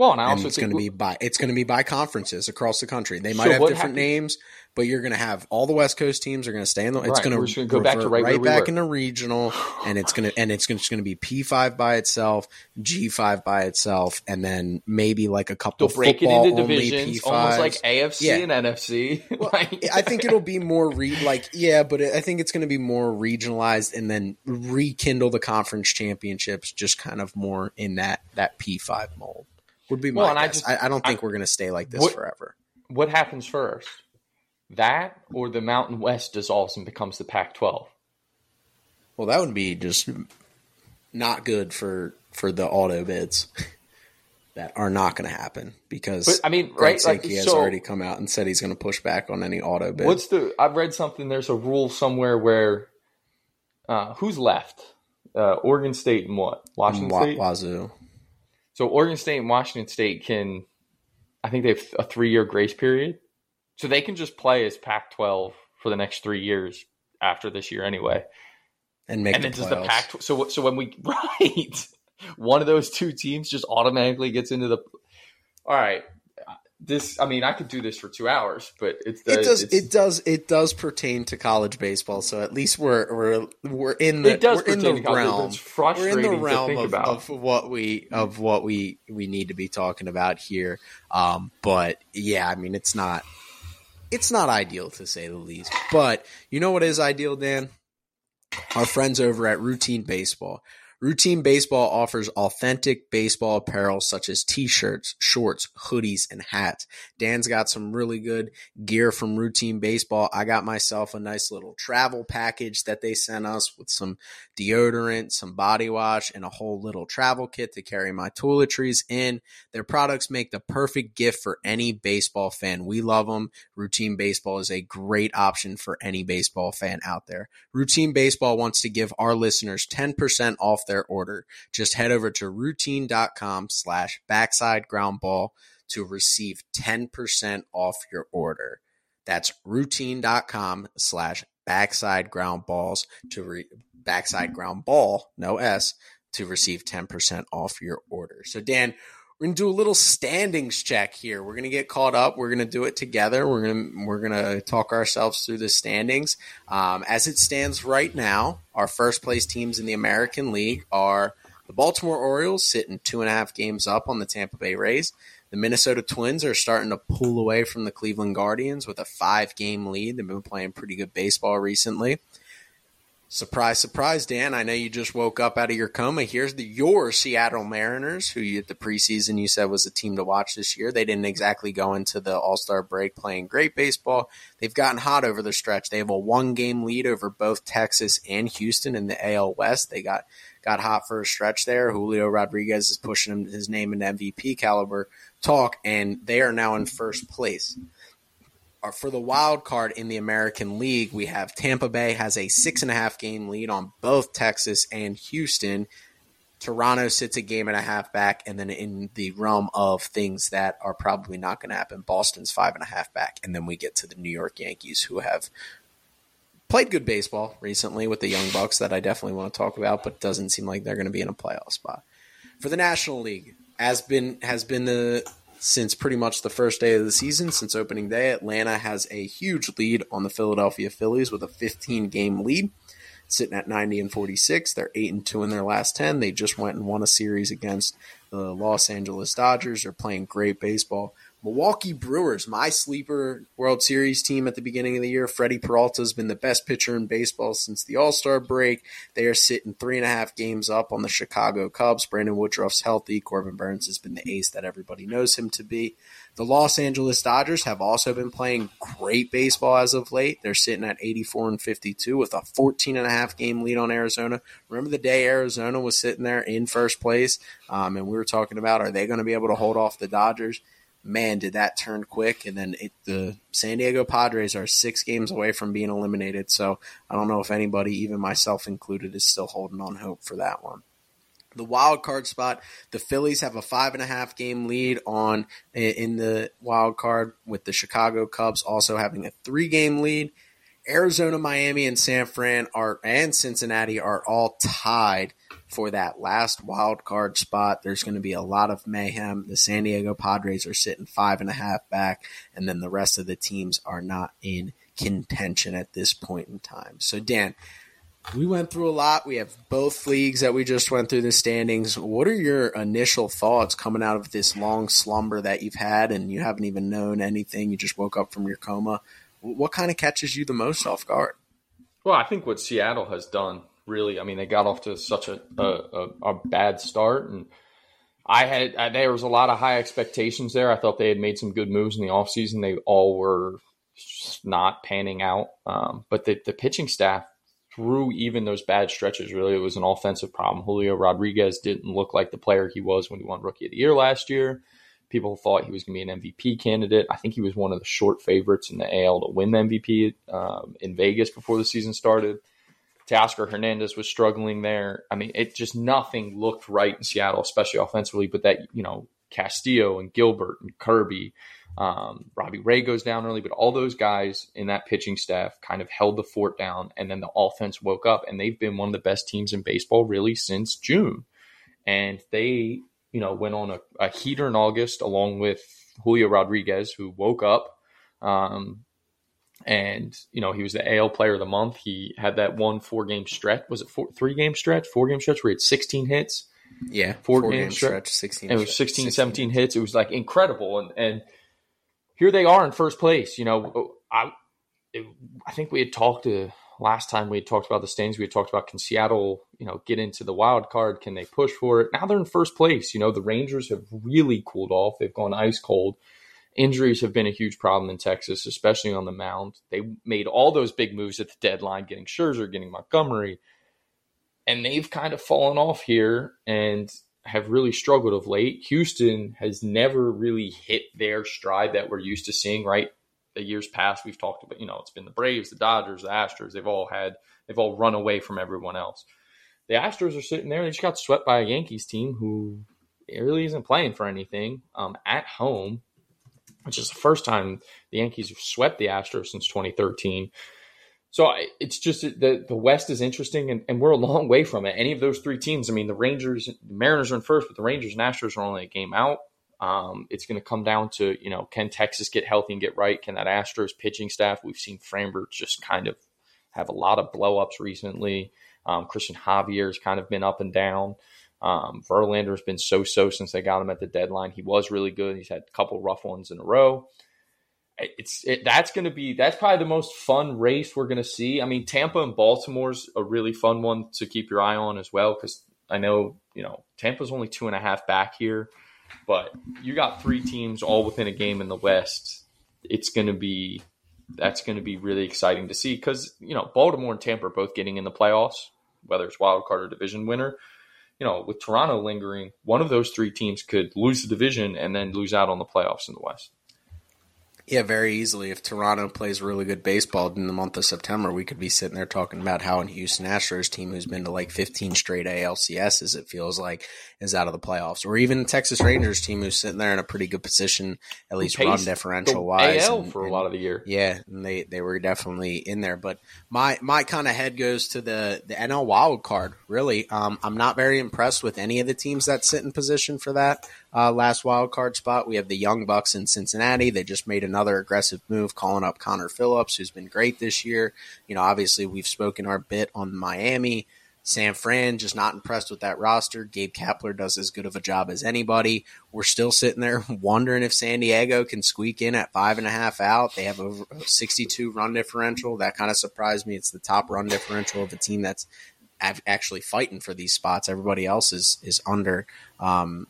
Well, and I And it's going to be by it's going to be by conferences across the country. They might So have different happens- names, but you're going to have all the West Coast teams are going to stay in the. It's Right, going to go back to revert right where we back were. into regional, and it's going to and it's just going to be P five by itself, G five by itself, and then maybe like a couple they'll break it football into only divisions, P5s. almost like AFC Yeah. and NFC. Like- I think it'll be more re like yeah, but I think it's going to be more regionalized and then rekindle the conference championships, just kind of more in that that P five mold. Would be my Well, and I just- I, I don't think I- we're going to stay like this What- forever. what happens first? That or the Mountain West dissolves and becomes the Pac-12? Well, that would be just not good for for the auto bids that are not going to happen because But, I mean, Greg right, like, has so- already come out and said he's going to push back on any auto bid. What's the? I've read something. There's a rule somewhere where uh, who's left? Uh, Oregon State and what? Washington Wa- State. Wazzu? So Oregon State and Washington State can, I think they have a three-year grace period, so they can just play as Pac-12 for the next three years after this year anyway. and make and the then does the playoffs. Pac? So so when we right, one of those two teams just automatically gets into the. All right, this. I mean, I could do this for two hours, but it's the, it does. It does. It does pertain to college baseball. So at least we're we're we're in the It does we're in the realm. it's We're frustrating in the to realm of, about. of what we of what we we need to be talking about here. Um, but yeah, I mean, it's not it's not ideal to say the least. But you know what is ideal, Dan? Our friends over at Routine Baseball. Routine Baseball offers authentic baseball apparel such as t-shirts, shorts, hoodies, and hats. Dan's got some really good gear from Routine Baseball. I got myself a nice little travel package that they sent us with some deodorant, some body wash, and a whole little travel kit to carry my toiletries in. Their products make the perfect gift for any baseball fan. We love them. Routine Baseball is a great option for any baseball fan out there. Routine Baseball wants to give our listeners 10% off their order. Just head over to routine.com slash backside ground ball to receive 10% off your order. That's routine.com slash backside ground balls to re- backside ground ball, no S, to receive 10% off your order. So Dan, we're gonna do a little standings check here. We're gonna get caught up. We're gonna do it together. We're gonna we're gonna talk ourselves through the standings. Um, as it stands right now, our first place teams in the American League are the Baltimore Orioles, sitting two and a half games up on the Tampa Bay Rays. The Minnesota Twins are starting to pull away from the Cleveland Guardians with a five game lead. They've been playing pretty good baseball recently. Surprise, surprise, Dan. I know you just woke up out of your coma. Here's the your Seattle Mariners, who you at the preseason you said was a team to watch this year. They didn't exactly go into the All Star break playing great baseball. They've gotten hot over the stretch. They have a one game lead over both Texas and Houston in the AL West. They got got hot for a stretch there. Julio Rodriguez is pushing his name in MVP caliber talk, and they are now in first place Uh, for the wild card in the American League, we have Tampa Bay has a six and a half game lead on both Texas and Houston. Toronto sits a game and a half back, and then in the realm of things that are probably not going to happen, Boston's five and a half back, and then we get to the New York Yankees, who have played good baseball recently with the Young Bucks that I definitely want to talk about, but doesn't seem like they're going to be in a playoff spot. For the National League, has been has been the since pretty much the first day of the season, since opening day, Atlanta has a huge lead on the Philadelphia Phillies with a 15 game lead, sitting at 90 and 46. They're 8 and 2 in their last 10. They just went and won a series against the Los Angeles Dodgers. They're playing great baseball. Milwaukee Brewers, my sleeper World Series team at the beginning of the year. Freddie Peralta has been the best pitcher in baseball since the All Star break. They are sitting three and a half games up on the Chicago Cubs. Brandon Woodruff's healthy. Corbin Burnes has been the ace that everybody knows him to be. The Los Angeles Dodgers have also been playing great baseball as of late. They're sitting at 84 and 52 with a 14 and a half game lead on Arizona. Remember the day Arizona was sitting there in first place, um, and we were talking about are they going to be able to hold off the Dodgers? Man, did that turn quick. And then it, the San Diego Padres are six games away from being eliminated. So I don't know if anybody, even myself included, is still holding on hope for that one. The wild card spot, the Phillies have a five and a half game lead on in the wild card, with the Chicago Cubs also having a three game lead. Arizona, Miami, and San Fran are and Cincinnati are all tied for that last wild card spot. There's going to be a lot of mayhem. The San Diego Padres are sitting five and a half back, and then the rest of the teams are not in contention at this point in time. So, Dan, we went through a lot. We have both leagues that we just went through the standings. What are your initial thoughts coming out of this long slumber that you've had and you haven't even known anything? You just woke up from your coma. What kind of catches you the most off guard? Well, I think what Seattle has done really. I mean, they got off to such a a, a bad start, and I had I, there was a lot of high expectations there. I thought they had made some good moves in the offseason. They all were not panning out, um, but the the pitching staff through even those bad stretches, really, it was an offensive problem. Julio Rodriguez didn't look like the player he was when he won Rookie of the Year last year. People thought he was going to be an MVP candidate. I think he was one of the short favorites in the AL to win the MVP um, in Vegas before the season started. Teoscar Hernandez was struggling there. I mean, it just nothing looked right in Seattle, especially offensively. But that you know, Castillo and Gilbert and Kirby, um, Robbie Ray goes down early, but all those guys in that pitching staff kind of held the fort down, and then the offense woke up, and they've been one of the best teams in baseball really since June, and they you know went on a, a heater in August along with Julio Rodriguez, who woke up. Um, and you know he was the AL Player of the Month. He had that one four game stretch. Was it four, three game stretch? Four game stretch where he had 16 hits. Yeah, four, four game, game stretch, stretch, 16. it was 16, 16 17 hits. It was like incredible, and and here they are in first place. You know, I it, I think we had talked to last time we had talked about the Stains, we had talked about can Seattle, you know, get into the wild card? Can they push for it? Now they're in first place. You know, the Rangers have really cooled off. They've gone ice cold. Injuries have been a huge problem in Texas, especially on the mound. They made all those big moves at the deadline, getting Scherzer, getting Montgomery, and they've kind of fallen off here and have really struggled of late. Houston has never really hit their stride that we're used to seeing, right? The years past, we've talked about, you know, it's been the Braves, the Dodgers, the Astros. They've all had, they've all run away from everyone else. The Astros are sitting there. They just got swept by a Yankees team who really isn't playing for anything um, at home, which is the first time the Yankees have swept the Astros since 2013. So I, it's just the the West is interesting, and, and we're a long way from it. Any of those three teams, I mean, the Rangers, the Mariners are in first, but the Rangers and Astros are only a game out. Um, it's going to come down to you know, can Texas get healthy and get right? Can that Astros pitching staff? We've seen Framber just kind of have a lot of blowups recently. Um, Cristian Javier's kind of been up and down. Um, Verlander's been so so since they got him at the deadline. He was really good. He's had a couple rough ones in a row it's it, that's going to be that's probably the most fun race we're going to see. I mean, Tampa and Baltimore's a really fun one to keep your eye on as well because I know you know Tampa's only two and a half back here, but you got three teams all within a game in the West. It's going to be that's going to be really exciting to see because you know Baltimore and Tampa are both getting in the playoffs, whether it's wild card or division winner. You know, with Toronto lingering, one of those three teams could lose the division and then lose out on the playoffs in the West. Yeah, very easily. If Toronto plays really good baseball in the month of September, we could be sitting there talking about how a Houston Astros team who's been to like 15 straight ALCSs, it feels like, is out of the playoffs. Or even the Texas Rangers team who's sitting there in a pretty good position, at least run differential wise. AL and, for a lot of the year. Yeah, and they, they were definitely in there. But my my kind of head goes to the, the NL wild card, really. Um, I'm not very impressed with any of the teams that sit in position for that uh, last wild card spot. We have the Young Bucks in Cincinnati. They just made another aggressive move, calling up Connor Phillips, who's been great this year. You know, obviously we've spoken our bit on Miami. San Fran just not impressed with that roster. Gabe Kapler does as good of a job as anybody. We're still sitting there wondering if San Diego can squeak in at five and a half out. They have a 62 run differential. That kind of surprised me. It's the top run differential of a team that's actually fighting for these spots. Everybody else is is under. Um,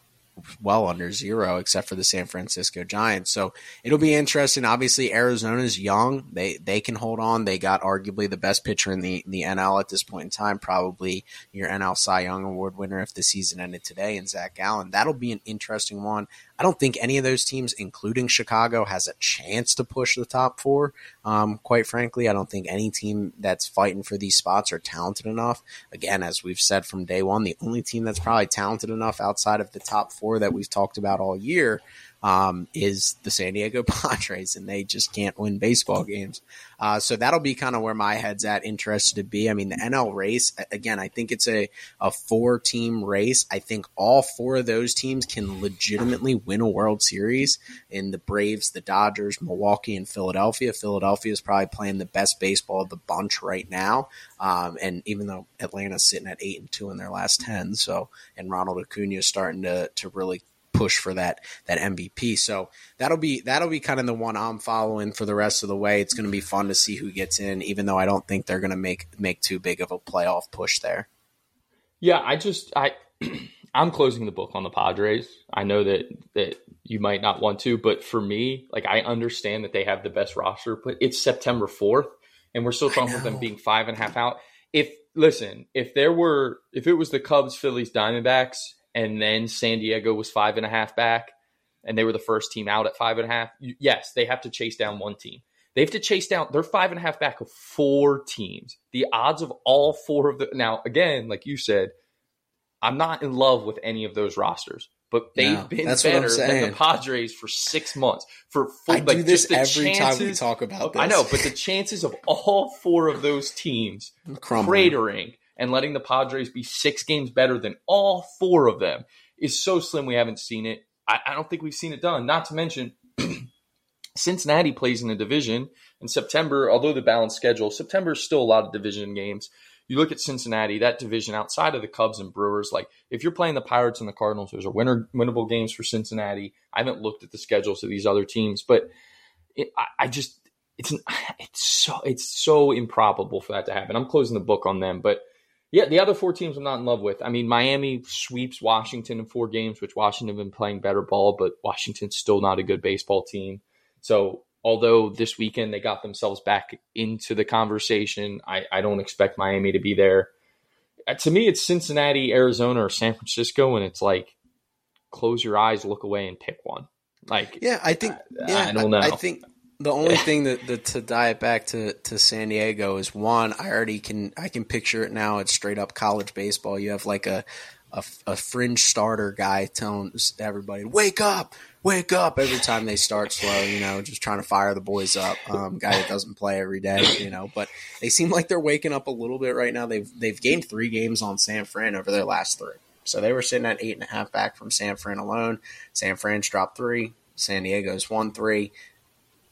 well under zero, except for the San Francisco Giants. So it'll be interesting. Obviously, Arizona's young; they they can hold on. They got arguably the best pitcher in the the NL at this point in time, probably your NL Cy Young Award winner if the season ended today, and Zac Gallen. That'll be an interesting one. I don't think any of those teams, including Chicago, has a chance to push the top four. Um, quite frankly, I don't think any team that's fighting for these spots are talented enough. Again, as we've said from day one, the only team that's probably talented enough outside of the top four that we've talked about all year um, is the San Diego Padres, and they just can't win baseball games. Uh, so that'll be kind of where my head's at, interested to be. I mean, the NL race, again, I think it's a, a four team race. I think all four of those teams can legitimately win a World Series in the Braves, the Dodgers, Milwaukee, and Philadelphia. Philadelphia is probably playing the best baseball of the bunch right now. Um, and even though Atlanta's sitting at eight and two in their last 10, so, and Ronald Acuna is starting to, to really push for that that MVP. So that'll be that'll be kind of the one I'm following for the rest of the way. It's going to be fun to see who gets in, even though I don't think they're going to make make too big of a playoff push there. Yeah, I just I I'm closing the book on the Padres. I know that that you might not want to, but for me, like I understand that they have the best roster, but it's September 4th and we're still talking about them being five and a half out. If listen, if there were if it was the Cubs, Phillies, Diamondbacks, and then San Diego was five and a half back, and they were the first team out at five and a half. Yes, they have to chase down one team. They have to chase down. They're five and a half back of four teams. The odds of all four of the now again, like you said, I'm not in love with any of those rosters, but they've no, been better than the Padres for six months. For full, I like, do this every chances, time we talk about this. I know, but the chances of all four of those teams cratering and letting the Padres be six games better than all four of them is so slim we haven't seen it. I, I don't think we've seen it done. Not to mention, Cincinnati plays in the division in September, although the balanced schedule, September is still a lot of division games. You look at Cincinnati, that division outside of the Cubs and Brewers, like if you're playing the Pirates and the Cardinals, those are winner, winnable games for Cincinnati. I haven't looked at the schedules of these other teams, but it, I, I just it's it's so it's so improbable for that to happen. I'm closing the book on them, but yeah, the other four teams I'm not in love with. I mean, Miami sweeps Washington in four games, which Washington have been playing better ball, but Washington's still not a good baseball team. So although this weekend they got themselves back into the conversation, I, I don't expect Miami to be there. Uh, to me, it's Cincinnati, Arizona, or San Francisco, and it's like close your eyes, look away, and pick one. Like, yeah, I think. I, yeah, I don't know. I, I think the only thing that, that to die it back to, to San Diego is one. I already can I can picture it now. It's straight up college baseball. You have like a a, a fringe starter guy telling everybody, "Wake up, wake up!" Every time they start slow, you know, just trying to fire the boys up. Um, guy that doesn't play every day, you know, but they seem like they're waking up a little bit right now. They've they've gained three games on San Fran over their last three. So they were sitting at eight and a half back from San Fran alone. San Fran's dropped three. San Diego's won three.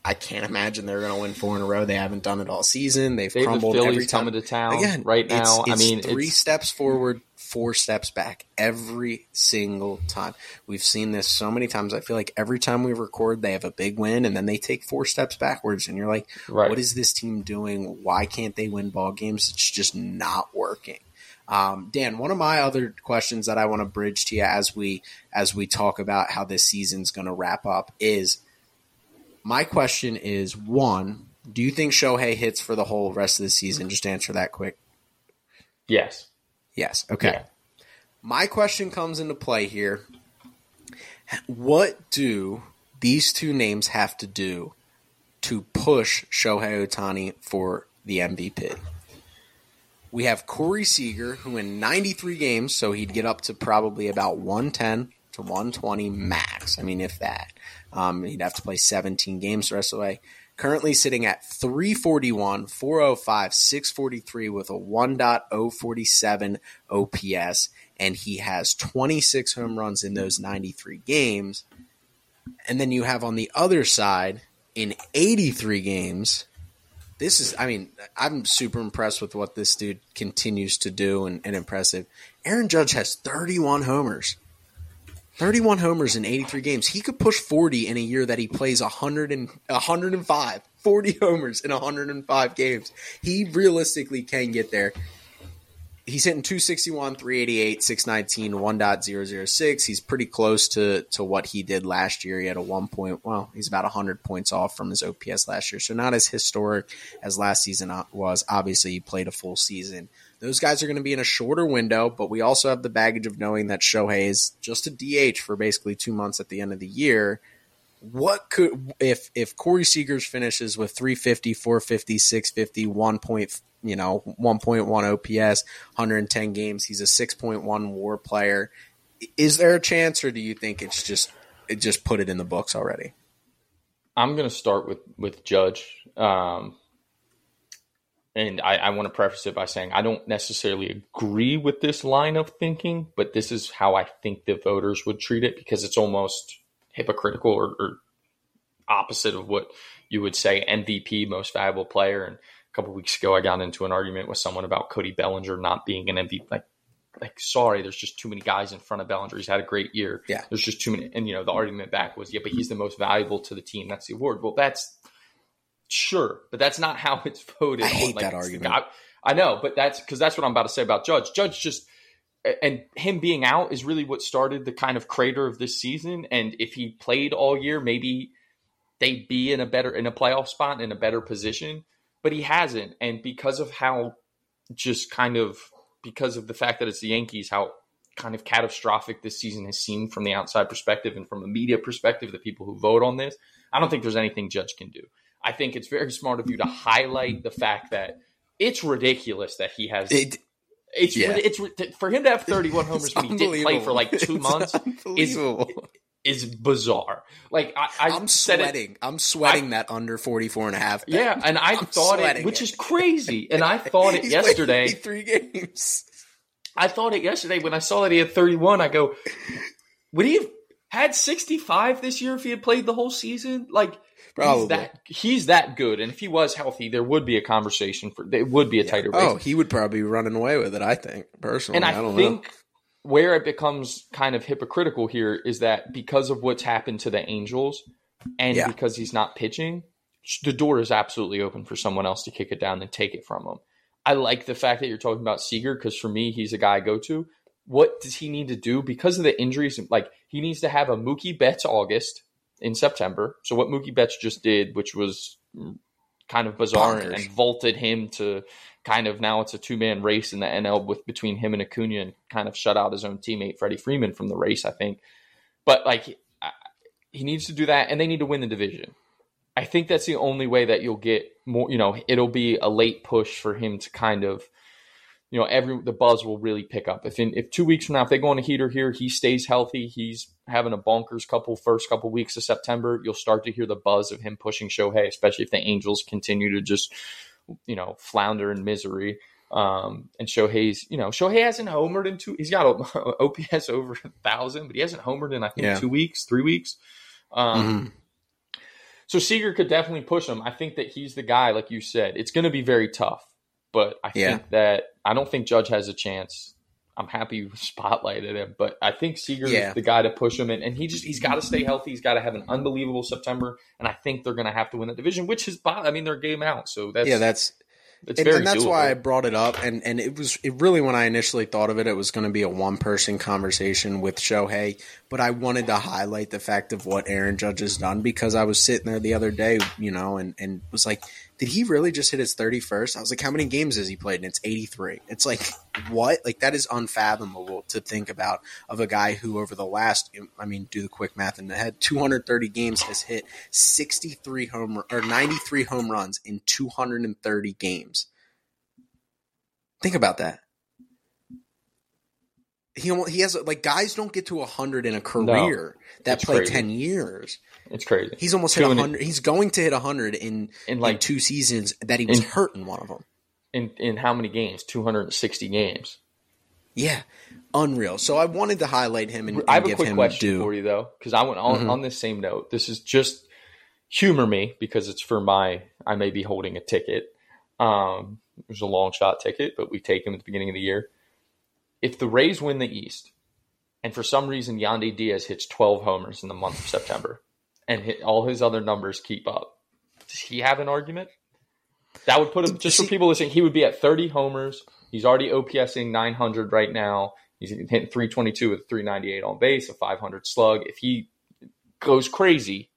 I can't imagine they're going to win four in a row. They haven't done it all season. They've They the crumbled Phillies every time. coming to town Again, right it's- now. I mean, three it's- steps forward, four steps back every single time. We've seen this so many times. I feel like every time we record, they have a big win and then they take four steps backwards, and you're like, Right. "What is this team doing? Why can't they win ball games? It's just not working." Um, Dan, one of my other questions that I want to bridge to you as we as we talk about how this season's going to wrap up is my question is one: Do you think Shohei hits for the whole rest of the season? Just answer that quick. yes. Yes. Okay. Yeah. My question comes into play here. What do these two names have to do to push Shohei Ohtani for the MVP? We have Corey Seager, who in 93 games, so he'd get up to probably about 110 to 120 max. I mean, if that. Um, he'd have to play 17 games the rest of the way. Currently sitting at 341, 405, 643 with a 1.047 OPS, and he has 26 home runs in those 93 games. And then you have on the other side, in 83 games, this is, I mean, I'm super impressed with what this dude continues to do and, and impressive. Aaron Judge has 31 homers. 31 homers in 83 games. He could push 40 in a year that he plays 100 and 105. 40 homers in 105 games. He realistically can get there. He's hitting 261, 388, 619, 1.006. He's pretty close to to what he did last year. He had a one point, well, he's about 100 points off from his OPS last year. So not as historic as last season uh, was. Obviously, he played a full season. Those guys are going to be in a shorter window, but we also have the baggage of knowing that Shohei is just a DH for basically two months at the end of the year. What could if if Corey Seagers finishes with 350, 450, 650, 1 point, you know, 1.1 OPS, 110 games, he's a 6.1 WAR player. Is there a chance, or do you think it's just it just put it in the books already? I'm going to start with with Judge, um, and I, I want to preface it by saying I don't necessarily agree with this line of thinking, but this is how I think the voters would treat it because it's almost hypocritical or, or opposite of what you would say MVP, most valuable player. And a couple weeks ago, I got into an argument with someone about Cody Bellinger not being an MVP. Like, like sorry, there's just too many guys in front of Bellinger. He's had a great year. Yeah. there's just too many. And you know, the argument back was, yeah, but he's the most valuable to the team. That's the award. Well, that's sure, but that's not how it's voted. I hate Like, that argument. I, I know, but that's because that's what I'm about to say about Judge. Judge just and him being out is really what started the kind of crater of this season. And if he played all year, maybe they'd be in a better in a playoff spot in a better position. But he hasn't, and because of how just kind of because of the fact that it's the Yankees, how kind of catastrophic this season has seemed from the outside perspective and from a media perspective, the people who vote on this, I don't think there's anything Judge can do. I think it's very smart of you to highlight the fact that it's ridiculous that he has. It, it's yeah. it's for him to have 31 homers when he didn't play for like two It's months is is bizarre. Like I, I I'm said it- sweating. I'm sweating that under 44 and a half. bet. yeah, and I I'm thought it, which it. is crazy. And I thought it yesterday. three games. I thought it yesterday when I saw that he had 31. I go, would he have had 65 this year if he had played the whole season? Like Probably. he's that he's that good. And if he was healthy, there would be a conversation for there would be a tighter oh, race. Oh, he would probably be running away with it. I think personally. and I, I, don't think know. where it becomes kind of hypocritical here is that because of what's happened to the Angels and Yeah. because he's not pitching, the door is absolutely open for someone else to kick it down and take it from him. I like the fact that you're talking about Seager because for me, he's a guy I go to. What does he need to do because of the injuries? Like he needs to have a Mookie Betts August in September. So what Mookie Betts just did, which was kind of bizarre and, and, vaulted him to kind of now it's a two man race in the NL with between him and Acuna and kind of shut out his own teammate Freddie Freeman from the race, I think. But like he needs to do that, and they need to win the division. I think that's the only way that you'll get more. You know, it'll be a late push for him to kind of, you know, every the buzz will really pick up. If in if two weeks from now, if they go on a heater here, he stays healthy, he's having a bonkers couple first couple weeks of September, you'll start to hear the buzz of him pushing Shohei, especially if the Angels continue to just, you know, flounder in misery. Um, and Shohei's, you know, Shohei hasn't homered in two. He's got a, OPS over a thousand, but he hasn't homered in I think yeah. two weeks, three weeks. Um, mm-hmm. So Seager could definitely push him. I think that he's the guy, like you said. It's going to be very tough, but I yeah. think that I don't think Judge has a chance. I'm happy you spotlighted him, but I think Seager yeah. is the guy to push him, and, and he just he's got to stay healthy. He's got to have an unbelievable September, and I think they're going to have to win that division, which is I mean they're game out, so that's yeah, that's it's and, and that's doable. why I brought it up. And, and it was it really when I initially thought of it, it was going to be a one person conversation with Shohei. But I wanted to highlight the fact of what Aaron Judge has done because I was sitting there the other day, you know, and, and was like, did he really just hit his 31st? I was like, how many games has he played? And it's 83. It's like, what? Like, that is unfathomable to think about of a guy who, over the last, I mean, do the quick math in the head, 230 games has hit 63 home or 93 home runs in 230 games. Think about that. He, he has like guys don't get to 100 in a career no, that play crazy. 10 years. It's crazy. He's almost hit hundred. He's going to hit hundred in in like in two seasons that he was in, hurt in one of them. In in how many games? Two hundred and sixty games. Yeah, unreal. So I wanted to highlight him and, and I have a quick question due. for you though, because I went on mm-hmm. on this same note. This is just humor me because it's for my. I may be holding a ticket. Um, it was a long shot ticket, but we take him at the beginning of the year. If the Rays win the East, and for some reason Yandy Diaz hits 12 homers in the month of September, and hit, all his other numbers keep up. Does he have an argument? That would put him just for people listening. He would be at 30 homers. He's already OPSing 900 right now. He's hitting 322 with 398 on base, a 500 slug. If he goes crazy,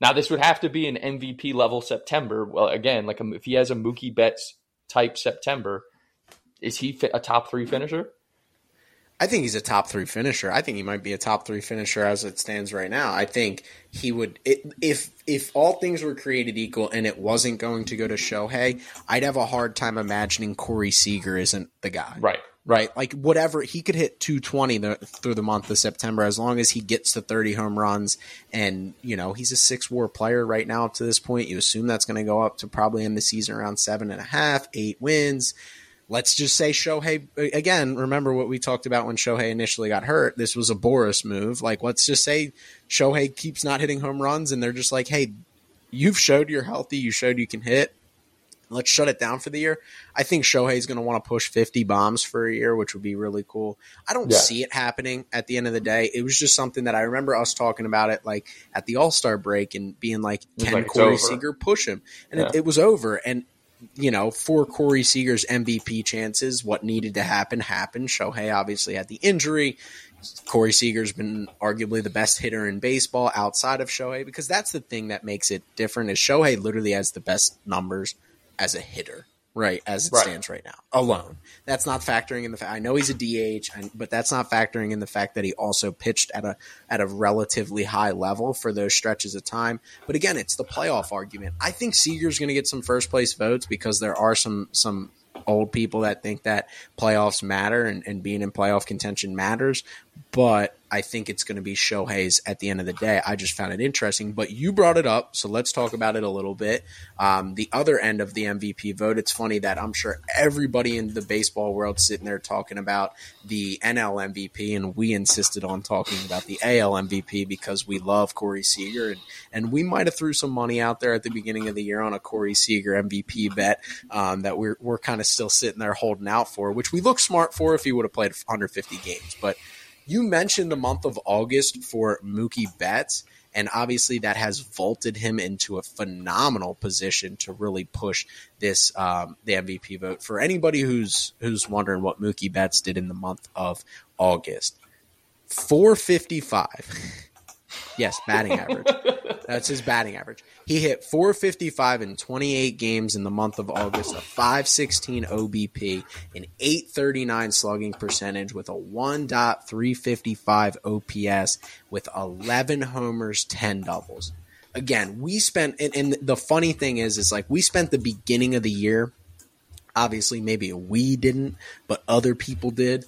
now this would have to be an MVP level September. Well, again, like um, if he has a Mookie Betts type September, is he a top three finisher? I think he's a top three finisher. I think he might be a top three finisher as it stands right now. I think he would it, if if all things were created equal and it wasn't going to go to Shohei, I'd have a hard time imagining Corey Seager isn't the guy. Right. Right. Like whatever he could hit 220 the, through the month of September as long as he gets to 30 home runs and you know he's a six war player right now up to this point. You assume that's going to go up to probably in the season around seven and a half, eight wins let's just say Shohei again. Remember what we talked about when Shohei initially got hurt. This was a Boras move. Like, let's just say Shohei keeps not hitting home runs, and they're just like, "Hey, you've showed you're healthy. You showed you can hit. Let's shut it down for the year." I think Shohei's going to want to push 50 bombs for a year, which would be really cool. I don't yeah. see it happening at the end of the day. It was just something that I remember us talking about it like at the All Star break and being like, "Can like Corey Seager push him?" And yeah. it, it was over. And you know, for Corey Seager's MVP chances, what needed to happen happened. Shohei obviously had the injury. Corey Seager's been arguably the best hitter in baseball outside of Shohei because that's the thing that makes it different. Is Shohei literally has the best numbers as a hitter right as it right. stands right now alone. That's not factoring in the fact I know he's a DH, but that's not factoring in the fact that he also pitched at a at a relatively high level for those stretches of time. But again, it's the playoff argument. I think Seager's going to get some first place votes because there are some some old people that think that playoffs matter and, and being in playoff contention matters. But I think it's going to be Shohei's at the end of the day. I just found it interesting. But you brought it up, so let's talk about it a little bit. Um, the other end of the MVP vote, it's funny that I'm sure everybody in the baseball world sitting there talking about the NL MVP, and we insisted on talking about the AL MVP because we love Corey Seager, and, and we might have threw some money out there at the beginning of the year on a Corey Seager MVP bet um, that we're we're kind of still sitting there holding out for, which we look smart for if he would have played 150 games, but you mentioned the month of August for Mookie Betts, And obviously, that has vaulted him into a phenomenal position to really push this um, the MVP vote. For anybody who's who's wondering what Mookie Betts did in the month of August, four fifty five. Yes, batting average. That's his batting average. He hit 455 in 28 games in the month of August, a 516 OBP, an 839 slugging percentage with a 1.355 OPS with 11 homers, 10 doubles. Again, we spent, and, and the funny thing is, is like we spent the beginning of the year, obviously, maybe we didn't, but other people did,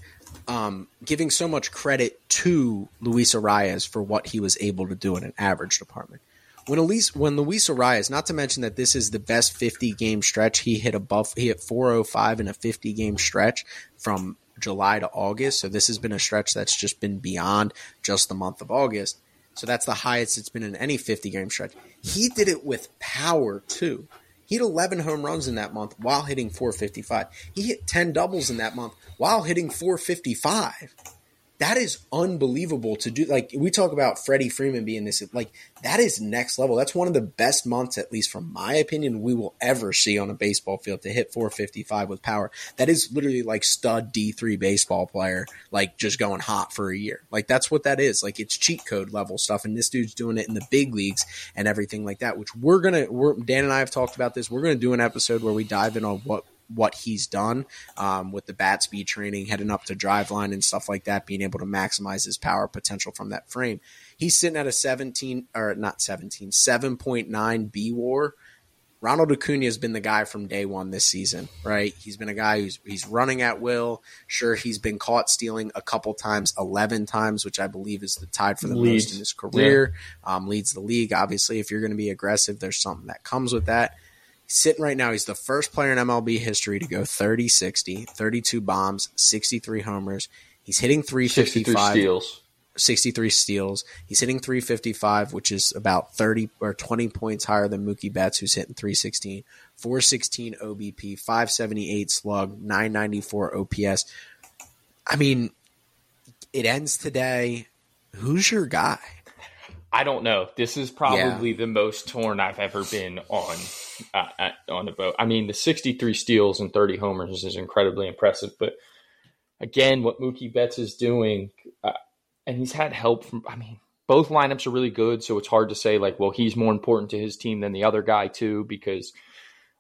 um, giving so much credit to Luis Arraez for what he was able to do in an average department when Elise when Luis Arraez, not to mention that this is the best 50 game stretch, he hit above he hit 405 in a 50 game stretch from July to August. So this has been a stretch that's just been beyond just the month of August. So that's the highest it's been in any 50 game stretch. He did it with power too. He had 11 home runs in that month while hitting 455. He hit 10 doubles in that month while hitting 455 that is unbelievable to do. Like we talk about Freddie Freeman being this, like that is next level. That's one of the best months, at least from my opinion, we will ever see on a baseball field to hit 455 with power. That is literally like stud D3 baseball player, like just going hot for a year. Like that's what that is. Like it's cheat code level stuff. And this dude's doing it in the big leagues and everything like that, which we're going to, Dan and I have talked about this. We're going to do an episode where we dive in on what what he's done um, with the bat speed training, heading up to Driveline and stuff like that, being able to maximize his power potential from that frame. He's sitting at a 17 or not 17, 7.9 B war. Ronald Acuna has been the guy from day one this season, right? He's been a guy who's he's running at will. Sure, he's been caught stealing a couple times, eleven times, which I believe is the tied for the leads. most in his career. Yeah. Um, leads the league. Obviously, if you're going to be aggressive, there's something that comes with that sitting right now, he's the first player in MLB history to go 30 60, 32 bombs, 63 homers. He's hitting 355. 63 steals. 63 steals. He's hitting 355, which is about 30 or 20 points higher than Mookie Betts, who's hitting 316. 416 OBP, 578 slug, 994 OPS. I mean, it ends today. Who's your guy? I don't know. This is probably yeah. the most torn I've ever been on uh, at, on the boat. I mean, the 63 steals and 30 homers is incredibly impressive. But again, what Mookie Betts is doing, uh, and he's had help from. I mean, both lineups are really good, so it's hard to say like, well, he's more important to his team than the other guy too, because.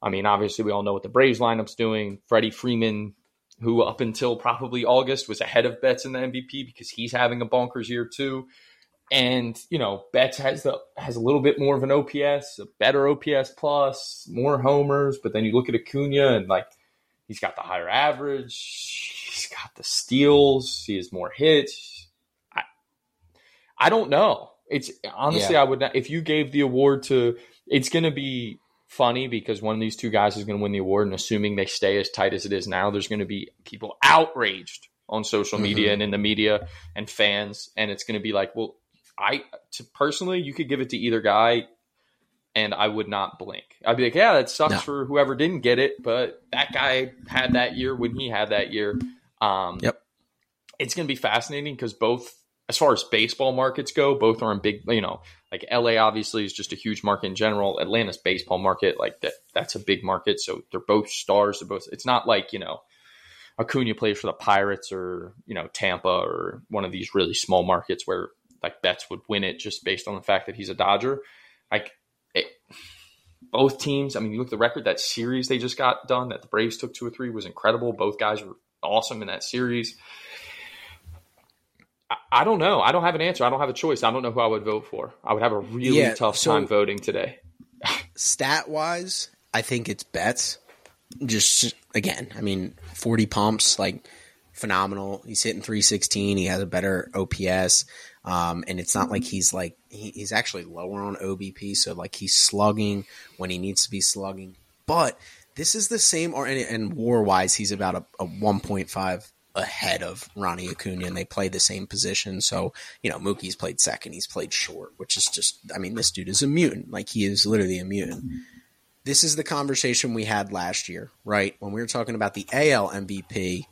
I mean, obviously, we all know what the Braves lineup's doing. Freddie Freeman, who up until probably August was ahead of Betts in the MVP because he's having a bonkers year too. And you know, Betts has the has a little bit more of an OPS, a better OPS plus, more homers. But then you look at Acuna and like he's got the higher average, he's got the steals, he has more hits. I I don't know. It's honestly, yeah. I would not. If you gave the award to, it's going to be funny because one of these two guys is going to win the award, and assuming they stay as tight as it is now, there's going to be people outraged on social media mm-hmm. and in the media and fans, and it's going to be like, well, I to personally, you could give it to either guy, and I would not blink. I'd be like, yeah, that sucks no. for whoever didn't get it, but that guy had that year when he had that year. Um, yep, it's going to be fascinating because both, as far as baseball markets go, both are in big. You know, like LA obviously is just a huge market in general. Atlanta's baseball market, like that, that's a big market. So they're both stars. They're both. It's not like you know. Acuna plays for the Pirates or you know Tampa or one of these really small markets where like Betts would win it just based on the fact that he's a Dodger. Like it, both teams, I mean, you look at the record that series they just got done that the Braves took two or three was incredible. Both guys were awesome in that series. I, I don't know. I don't have an answer. I don't have a choice. I don't know who I would vote for. I would have a really yeah, tough so time voting today. stat wise, I think it's Betts. Just again, I mean, 40 pumps, like phenomenal. He's hitting 316. He has a better OPS. Um, and it's not like he's like he, he's actually lower on OBP, so like he's slugging when he needs to be slugging. But this is the same, or and, and war wise, he's about a, a 1.5 ahead of Ronnie Acuna, and they play the same position. So you know, Mookie's played second, he's played short, which is just, I mean, this dude is a mutant. Like he is literally a mutant. This is the conversation we had last year, right? When we were talking about the AL MVP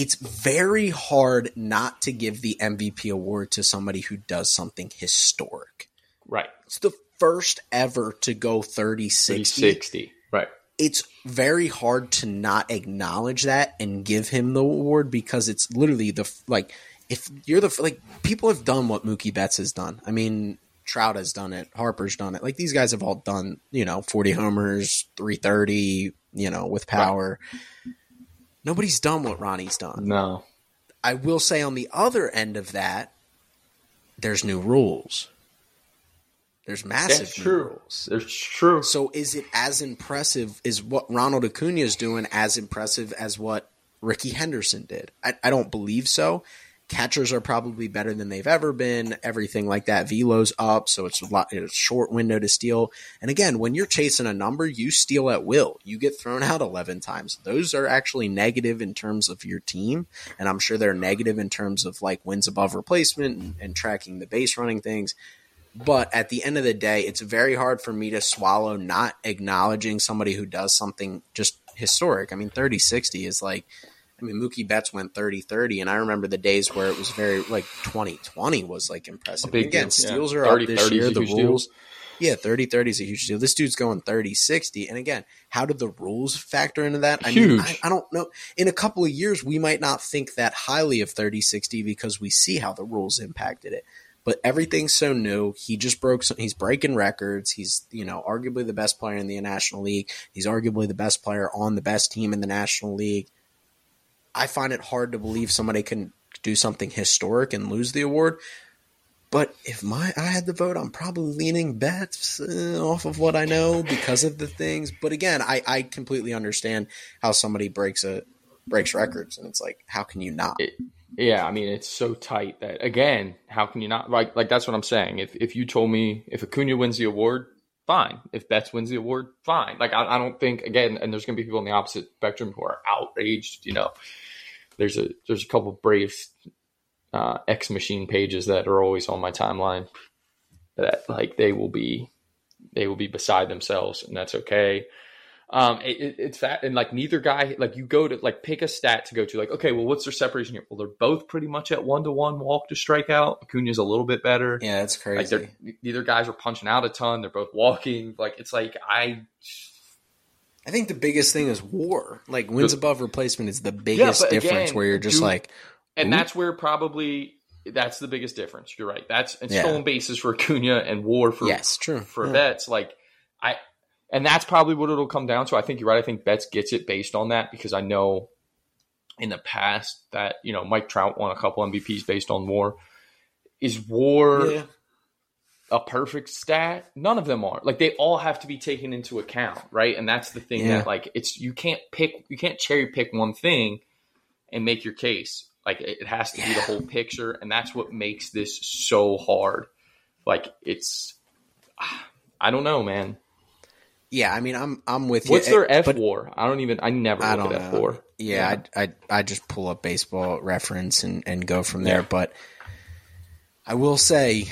it's very hard not to give the MVP award to somebody who does something historic. Right. It's the first ever to go 30 60. 60. Right. It's very hard to not acknowledge that and give him the award because it's literally the like if you're the like people have done what Mookie Betts has done. I mean, Trout has done it, Harper's done it. Like these guys have all done, you know, 40 homers, 330, you know, with power. Right. Nobody's done what Ronnie's done. No. I will say on the other end of that, there's new rules. There's massive That's true. rules. There's true. So is it as impressive? Is what Ronald Acuna is doing as impressive as what Rickey Henderson did? I, I don't believe so. Catchers are probably better than they've ever been. Everything like that. Velo's up, so it's a lot. It's a short window to steal. And again, when you're chasing a number, you steal at will. You get thrown out eleven times. Those are actually negative in terms of your team, and I'm sure they're negative in terms of like wins above replacement and, and tracking the base running things. But at the end of the day, it's very hard for me to swallow not acknowledging somebody who does something just historic. I mean, 30 60 is like I mean, Mookie Betts went 30 30, and I remember the days where it was very like 2020 was like impressive. Again, deal, steals yeah. are 30, up this year. The rules, deal. yeah, 30 30 is a huge deal. This dude's going 30 60. And again, how did the rules factor into that? I huge. mean, I, I don't know. In a couple of years, we might not think that highly of 30 60 because we see how the rules impacted it. But everything's so new. He just broke. Some, he's breaking records. He's you know arguably the best player in the National League. He's arguably the best player on the best team in the National League I find it hard to believe somebody can do something historic and lose the award. But if my I had the vote, I'm probably leaning Betts uh, off of what I know because of the things. But again, I, I completely understand how somebody breaks a breaks records, and it's like, how can you not? It, yeah, I mean, it's so tight that again, how can you not? Like, like that's what I'm saying. If if you told me if Acuna wins the award, fine. If Betts wins the award, fine. Like, I, I don't think again, and there's going to be people on the opposite spectrum who are outraged. You know, there's a there's a couple Braves uh, X machine pages that are always on my timeline that like they will be they will be beside themselves and that's okay. Um, it, it's that and like neither guy like you go to like pick a stat to go to like okay well what's their separation here well they're both pretty much at one to one walk to strikeout Acuna's a little bit better yeah that's crazy like neither guys are punching out a ton they're both walking like it's like I I think the biggest thing is war. Like wins above replacement is the biggest yeah, difference again, where you're just like And that's where probably that's the biggest difference. You're right. That's and yeah. stolen bases for Acuna and war for yes, true. for yeah. Betts. Like I and that's probably what it'll come down to. I think you're right. I think Betts gets it based on that because I know in the past that, you know, Mike Trout won a couple MVPs based on war. Is war yeah a perfect stat. None of them are. Like they all have to be taken into account, right? And that's the thing yeah. that like it's you can't pick you can't cherry pick one thing and make your case. Like it has to yeah. be the whole picture, and that's what makes this so hard. Like it's I don't know, man. Yeah, I mean, I'm I'm with What's you. What's eh, their F war? I don't even. I never I look at F war. Yeah, yeah. I, I I just pull up baseball reference and and go from there. Yeah. But I will say,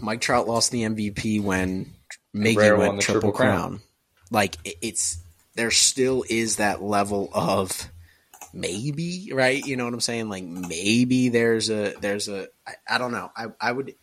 Mike Trout lost the MVP when Miggy went triple, triple crown. crown. Like it's there still is that level of maybe right. You know what I'm saying? Like maybe there's a there's a I, I don't know. I I would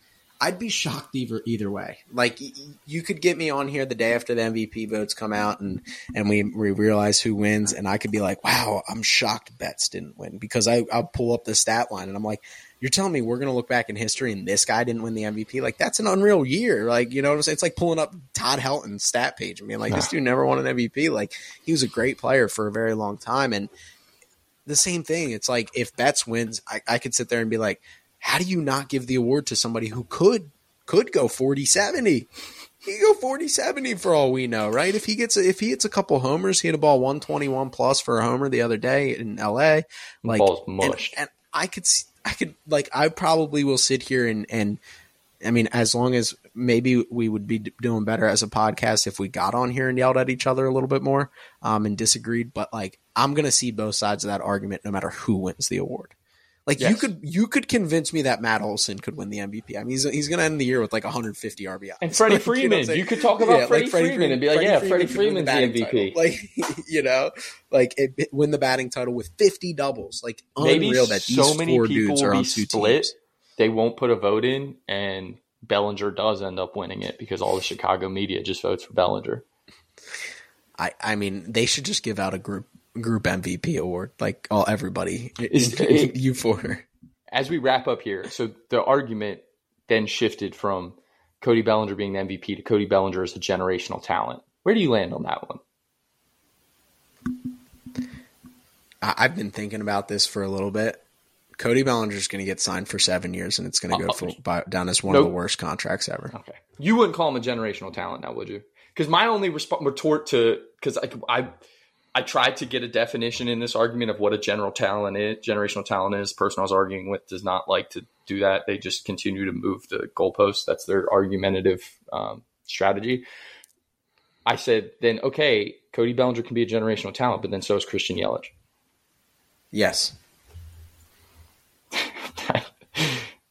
I'd be shocked either either way. Like you could get me on here the day after the MVP votes come out and and we, we realize who wins, and I could be like, wow, I'm shocked Betts didn't win because I I'll pull up the stat line and I'm like, you're telling me we're going to look back in history and this guy didn't win the MVP? Like that's an unreal year. Like you know what I'm saying? It's like pulling up Todd Helton's stat page and being like, this dude never won an MVP. Like he was a great player for a very long time, and the same thing. It's like if Betts wins, I, I could sit there and be like, how do you not give the award to somebody who could could go 40 70? He go 40 70 for all we know, right? If he gets a, if he hits a couple homers, he hit a ball 121 plus for a homer the other day in LA. Like ball's mushed. And, and I could see I could like I probably will sit here and and I mean as long as maybe we would be doing better as a podcast if we got on here and yelled at each other a little bit more um, and disagreed. But like I'm gonna see both sides of that argument no matter who wins the award. Like yes. you could you could convince me that Matt Olson could win the MVP. I mean, he's he's going to end the year with like 150 RBI. And Freddie like, Freeman, you, know you, could talk about yeah, Freddie, like Freddie Freeman, Freeman and be like, Freddie yeah, Freddie Freeman's the, MVP. Title. Like you know, like it, it, win the batting title with 50 doubles. Like Maybe unreal that these so many four people dudes are on two split. teams. They won't put a vote in, and Bellinger does end up winning it because all the Chicago media just votes for Bellinger. I, I mean, they should just give out a group group MVP award, like all everybody. Is- you for As we wrap up here, so the argument then shifted from Cody Bellinger being the MVP to Cody Bellinger as a generational talent. Where do you land on that one? I've been thinking about this for a little bit. Cody Bellinger's going to get signed for seven years, and it's going to go Uh, for, by, down as one of the worst contracts ever. Okay. You wouldn't call him a generational talent now, would you? Because my only resp- retort to because I, I I tried to get a definition in this argument of what a general talent is, generational talent is. The person I was arguing with does not like to do that. They just continue to move the goalposts. That's their argumentative um, strategy. I said, then okay, Cody Bellinger can be a generational talent, but then so is Christian Yelich. Yes,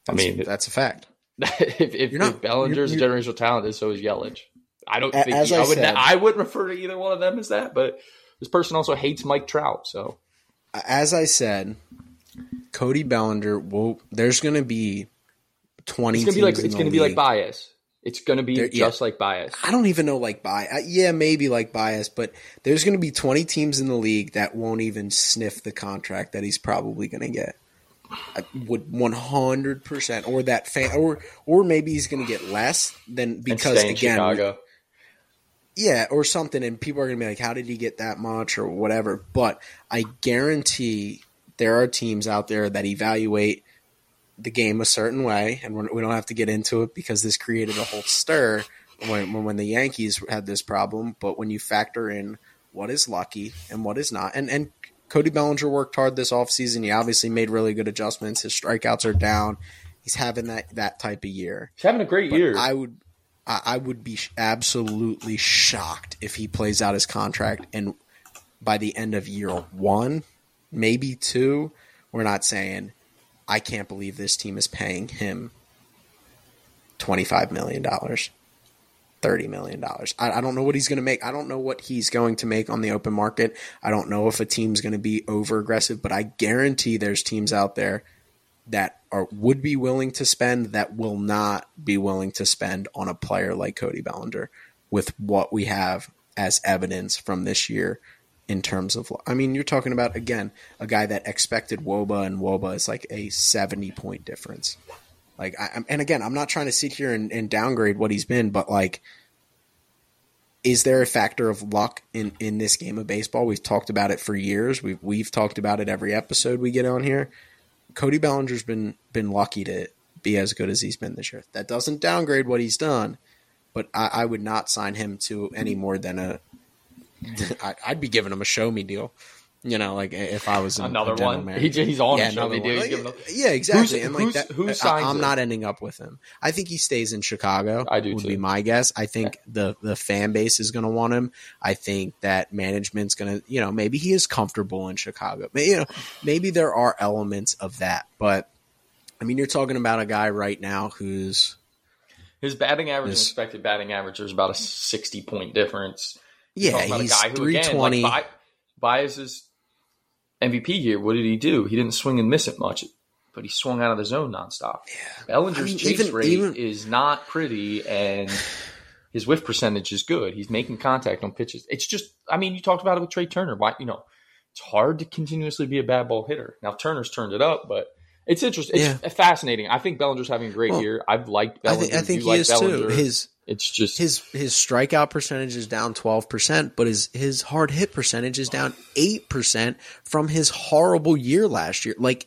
I mean, that's a fact. if, if, You're not- if Bellinger's you're- a generational talent, then so is Yelich. I don't A- think as he- I I, would. said- I wouldn't refer to either one of them as that. But this person also hates Mike Trout. So As I said, Cody Bellinger will. There's going to be twenty. it's gonna be like it's gonna be like bias. It's gonna be There- yeah. just like bias. I don't even know like bias. Uh, yeah, maybe like bias, but there's going to be 20 teams in the league that won't even sniff the contract that he's probably going to get. I would 100% or that fan or or maybe he's going to get less than because again Chicago. Yeah, or something, and people are going to be like, "How did he get that much?" or whatever. But I guarantee there are teams out there that evaluate the game a certain way, and we're, we don't have to get into it because this created a whole stir when when, when the Yankees had this problem. But when you factor in what is lucky and what is not, and and Cody Bellinger worked hard this offseason. He obviously made really good adjustments. His strikeouts are down. He's having that that type of year. He's having a great But year. I would, I, I would be absolutely shocked if he plays out his contract and by the end of year one, maybe two, we're not saying, I can't believe this team is paying him twenty five million dollars. Thirty million dollars. I, I don't know what he's going to make. I don't know what he's going to make on the open market. I don't know if a team's going to be over aggressive, but I guarantee there's teams out there that are would be willing to spend that will not be willing to spend on a player like Cody Bellinger with what we have as evidence from this year in terms of I mean you're talking about again a guy that expected Woba and Woba is like a 70 point difference. Like I, and again I'm not trying to sit here and, and downgrade what he's been but like is there a factor of luck in, in this game of baseball? We've talked about it for years. We've we've talked about it every episode we get on here. Cody Bellinger's been been lucky to be as good as he's been this year. That doesn't downgrade what he's done, but I, I would not sign him to any more than a. I'd be giving him a show me deal. You know, like if I was Another a one? He- he's on yeah, another one. Like, yeah, exactly. Who's- and like who's- that, who I- signs I'm it? not ending up with him. I think he stays in Chicago. I do Would too. be my guess. I think the the fan base is going to want him. I think that management's going to, you know, maybe he is comfortable in Chicago. Maybe, you know, maybe there are elements of that, but I mean, you're talking about a guy right now who's His batting average This- expected batting average is about a sixty point difference. You're yeah, he's a guy who three again, like Bi- Bias's MVP year. What did he do? He didn't swing and miss it much, but he swung out of the zone nonstop. Yeah. Bellinger's I mean, chase even- rate even- is not pretty, and his whiff percentage is good. He's making contact on pitches. It's just, I mean, you talked about it with Trea Turner. Why, you know, it's hard to continuously be a bad ball hitter. Now Turner's turned it up, but. It's interesting. It's fascinating. I think Bellinger's having a great Well, year. I've liked I Bellinger. think, I think You he like is Bellinger. too. His it's just his his strikeout percentage is down 12%, but his his hard hit percentage is down 8% from his horrible year last year. Like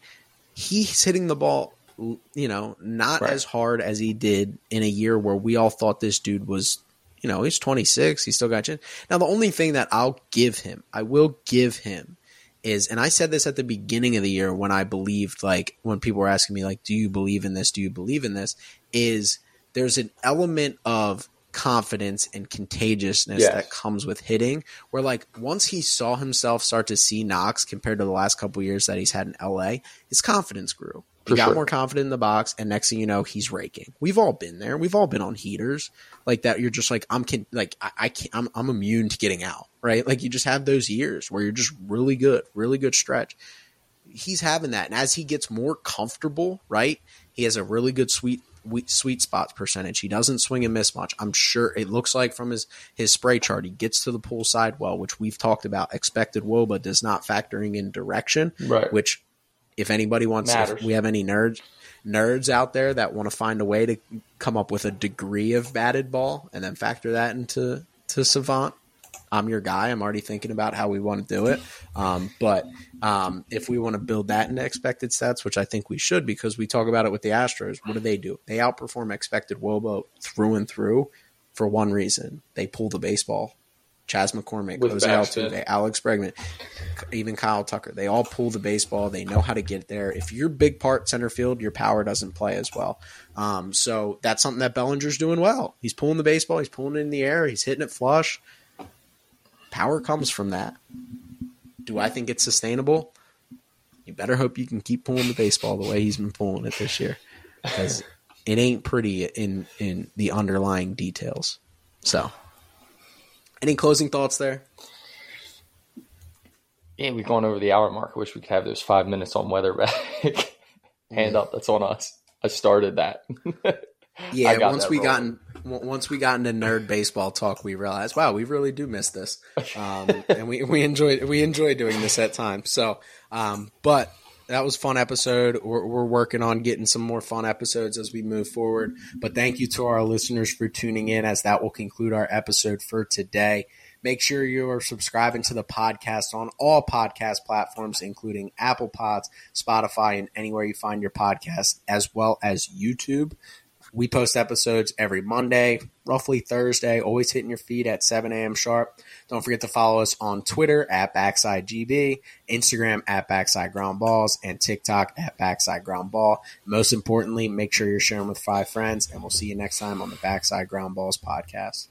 he's hitting the ball, you know, not Right. as hard as he did in a year where we all thought this dude was, you know, he's 26, he's still got chin. Now the only thing that I'll give him, I will give him is and I said this at the beginning of the year when I believed like when people were asking me like do you believe in this? Do you believe in this? is there's an element of confidence and contagiousness Yes. that comes with hitting where like once he saw himself start to see knocks compared to the last couple years that he's had in LA his confidence grew. He For got sure. more confident in the box and next thing you know he's raking. We've all been there. We've all been on heaters like that you're just like i'm can like i, I can't I'm, I'm immune to getting out right? Like you just have those years where you're just really good really good stretch. He's having that and as he gets more comfortable right he has a really good sweet sweet spots percentage. He doesn't swing and miss much. I'm sure it looks like from his his spray chart, he gets to the pool side well, which we've talked about. Expected woba does not factoring in direction, Right. which if anybody wants, if we have any nerds nerds out there that want to find a way to come up with a degree of batted ball and then factor that into to Savant. I'm your guy. I'm already thinking about how we want to do it. Um, but um, if we want to build that into expected sets, which I think we should, because we talk about it with the Astros, what do they do? They outperform expected WOBA through and through for one reason: they pull the baseball. Chas McCormick, With Jose. Altuve, Alex Bregman, even Kyle Tucker. They all pull the baseball. They know how to get there. If you're big part center field, your power doesn't play as well. Um, so that's something that Bellinger's doing well. He's pulling the baseball. He's pulling it in the air. He's hitting it flush. Power comes from that. Do I think it's sustainable? You better hope you can keep pulling the baseball the way he's been pulling it this year, because it ain't pretty in in the underlying details. So, any closing thoughts there? Yeah, we've gone over the hour mark. I wish we could have those five minutes on weather back. Hand up, that's on us. I started that. Yeah, once that we got rolling. in, w- once we got into nerd baseball talk, we realized, wow, we really do miss this, um, and we we enjoy we enjoy doing this at times. So, um, but that was a fun episode. We're, we're working on getting some more fun episodes as we move forward. But thank you to our listeners for tuning in, as that will conclude our episode for today. Make sure you are subscribing to the podcast on all podcast platforms, including Apple Pods, Spotify, and anywhere you find your podcast, as well as YouTube. We post episodes every Monday, roughly Thursday, always hitting your feed at 7 a.m. sharp. Don't forget to follow us on Twitter at BacksideGB, Instagram at Backside Ground Balls, and TikTok at Backside Ground Ball. Most importantly, make sure you're sharing with five friends, and we'll see you next time on the Backside Ground Balls podcast.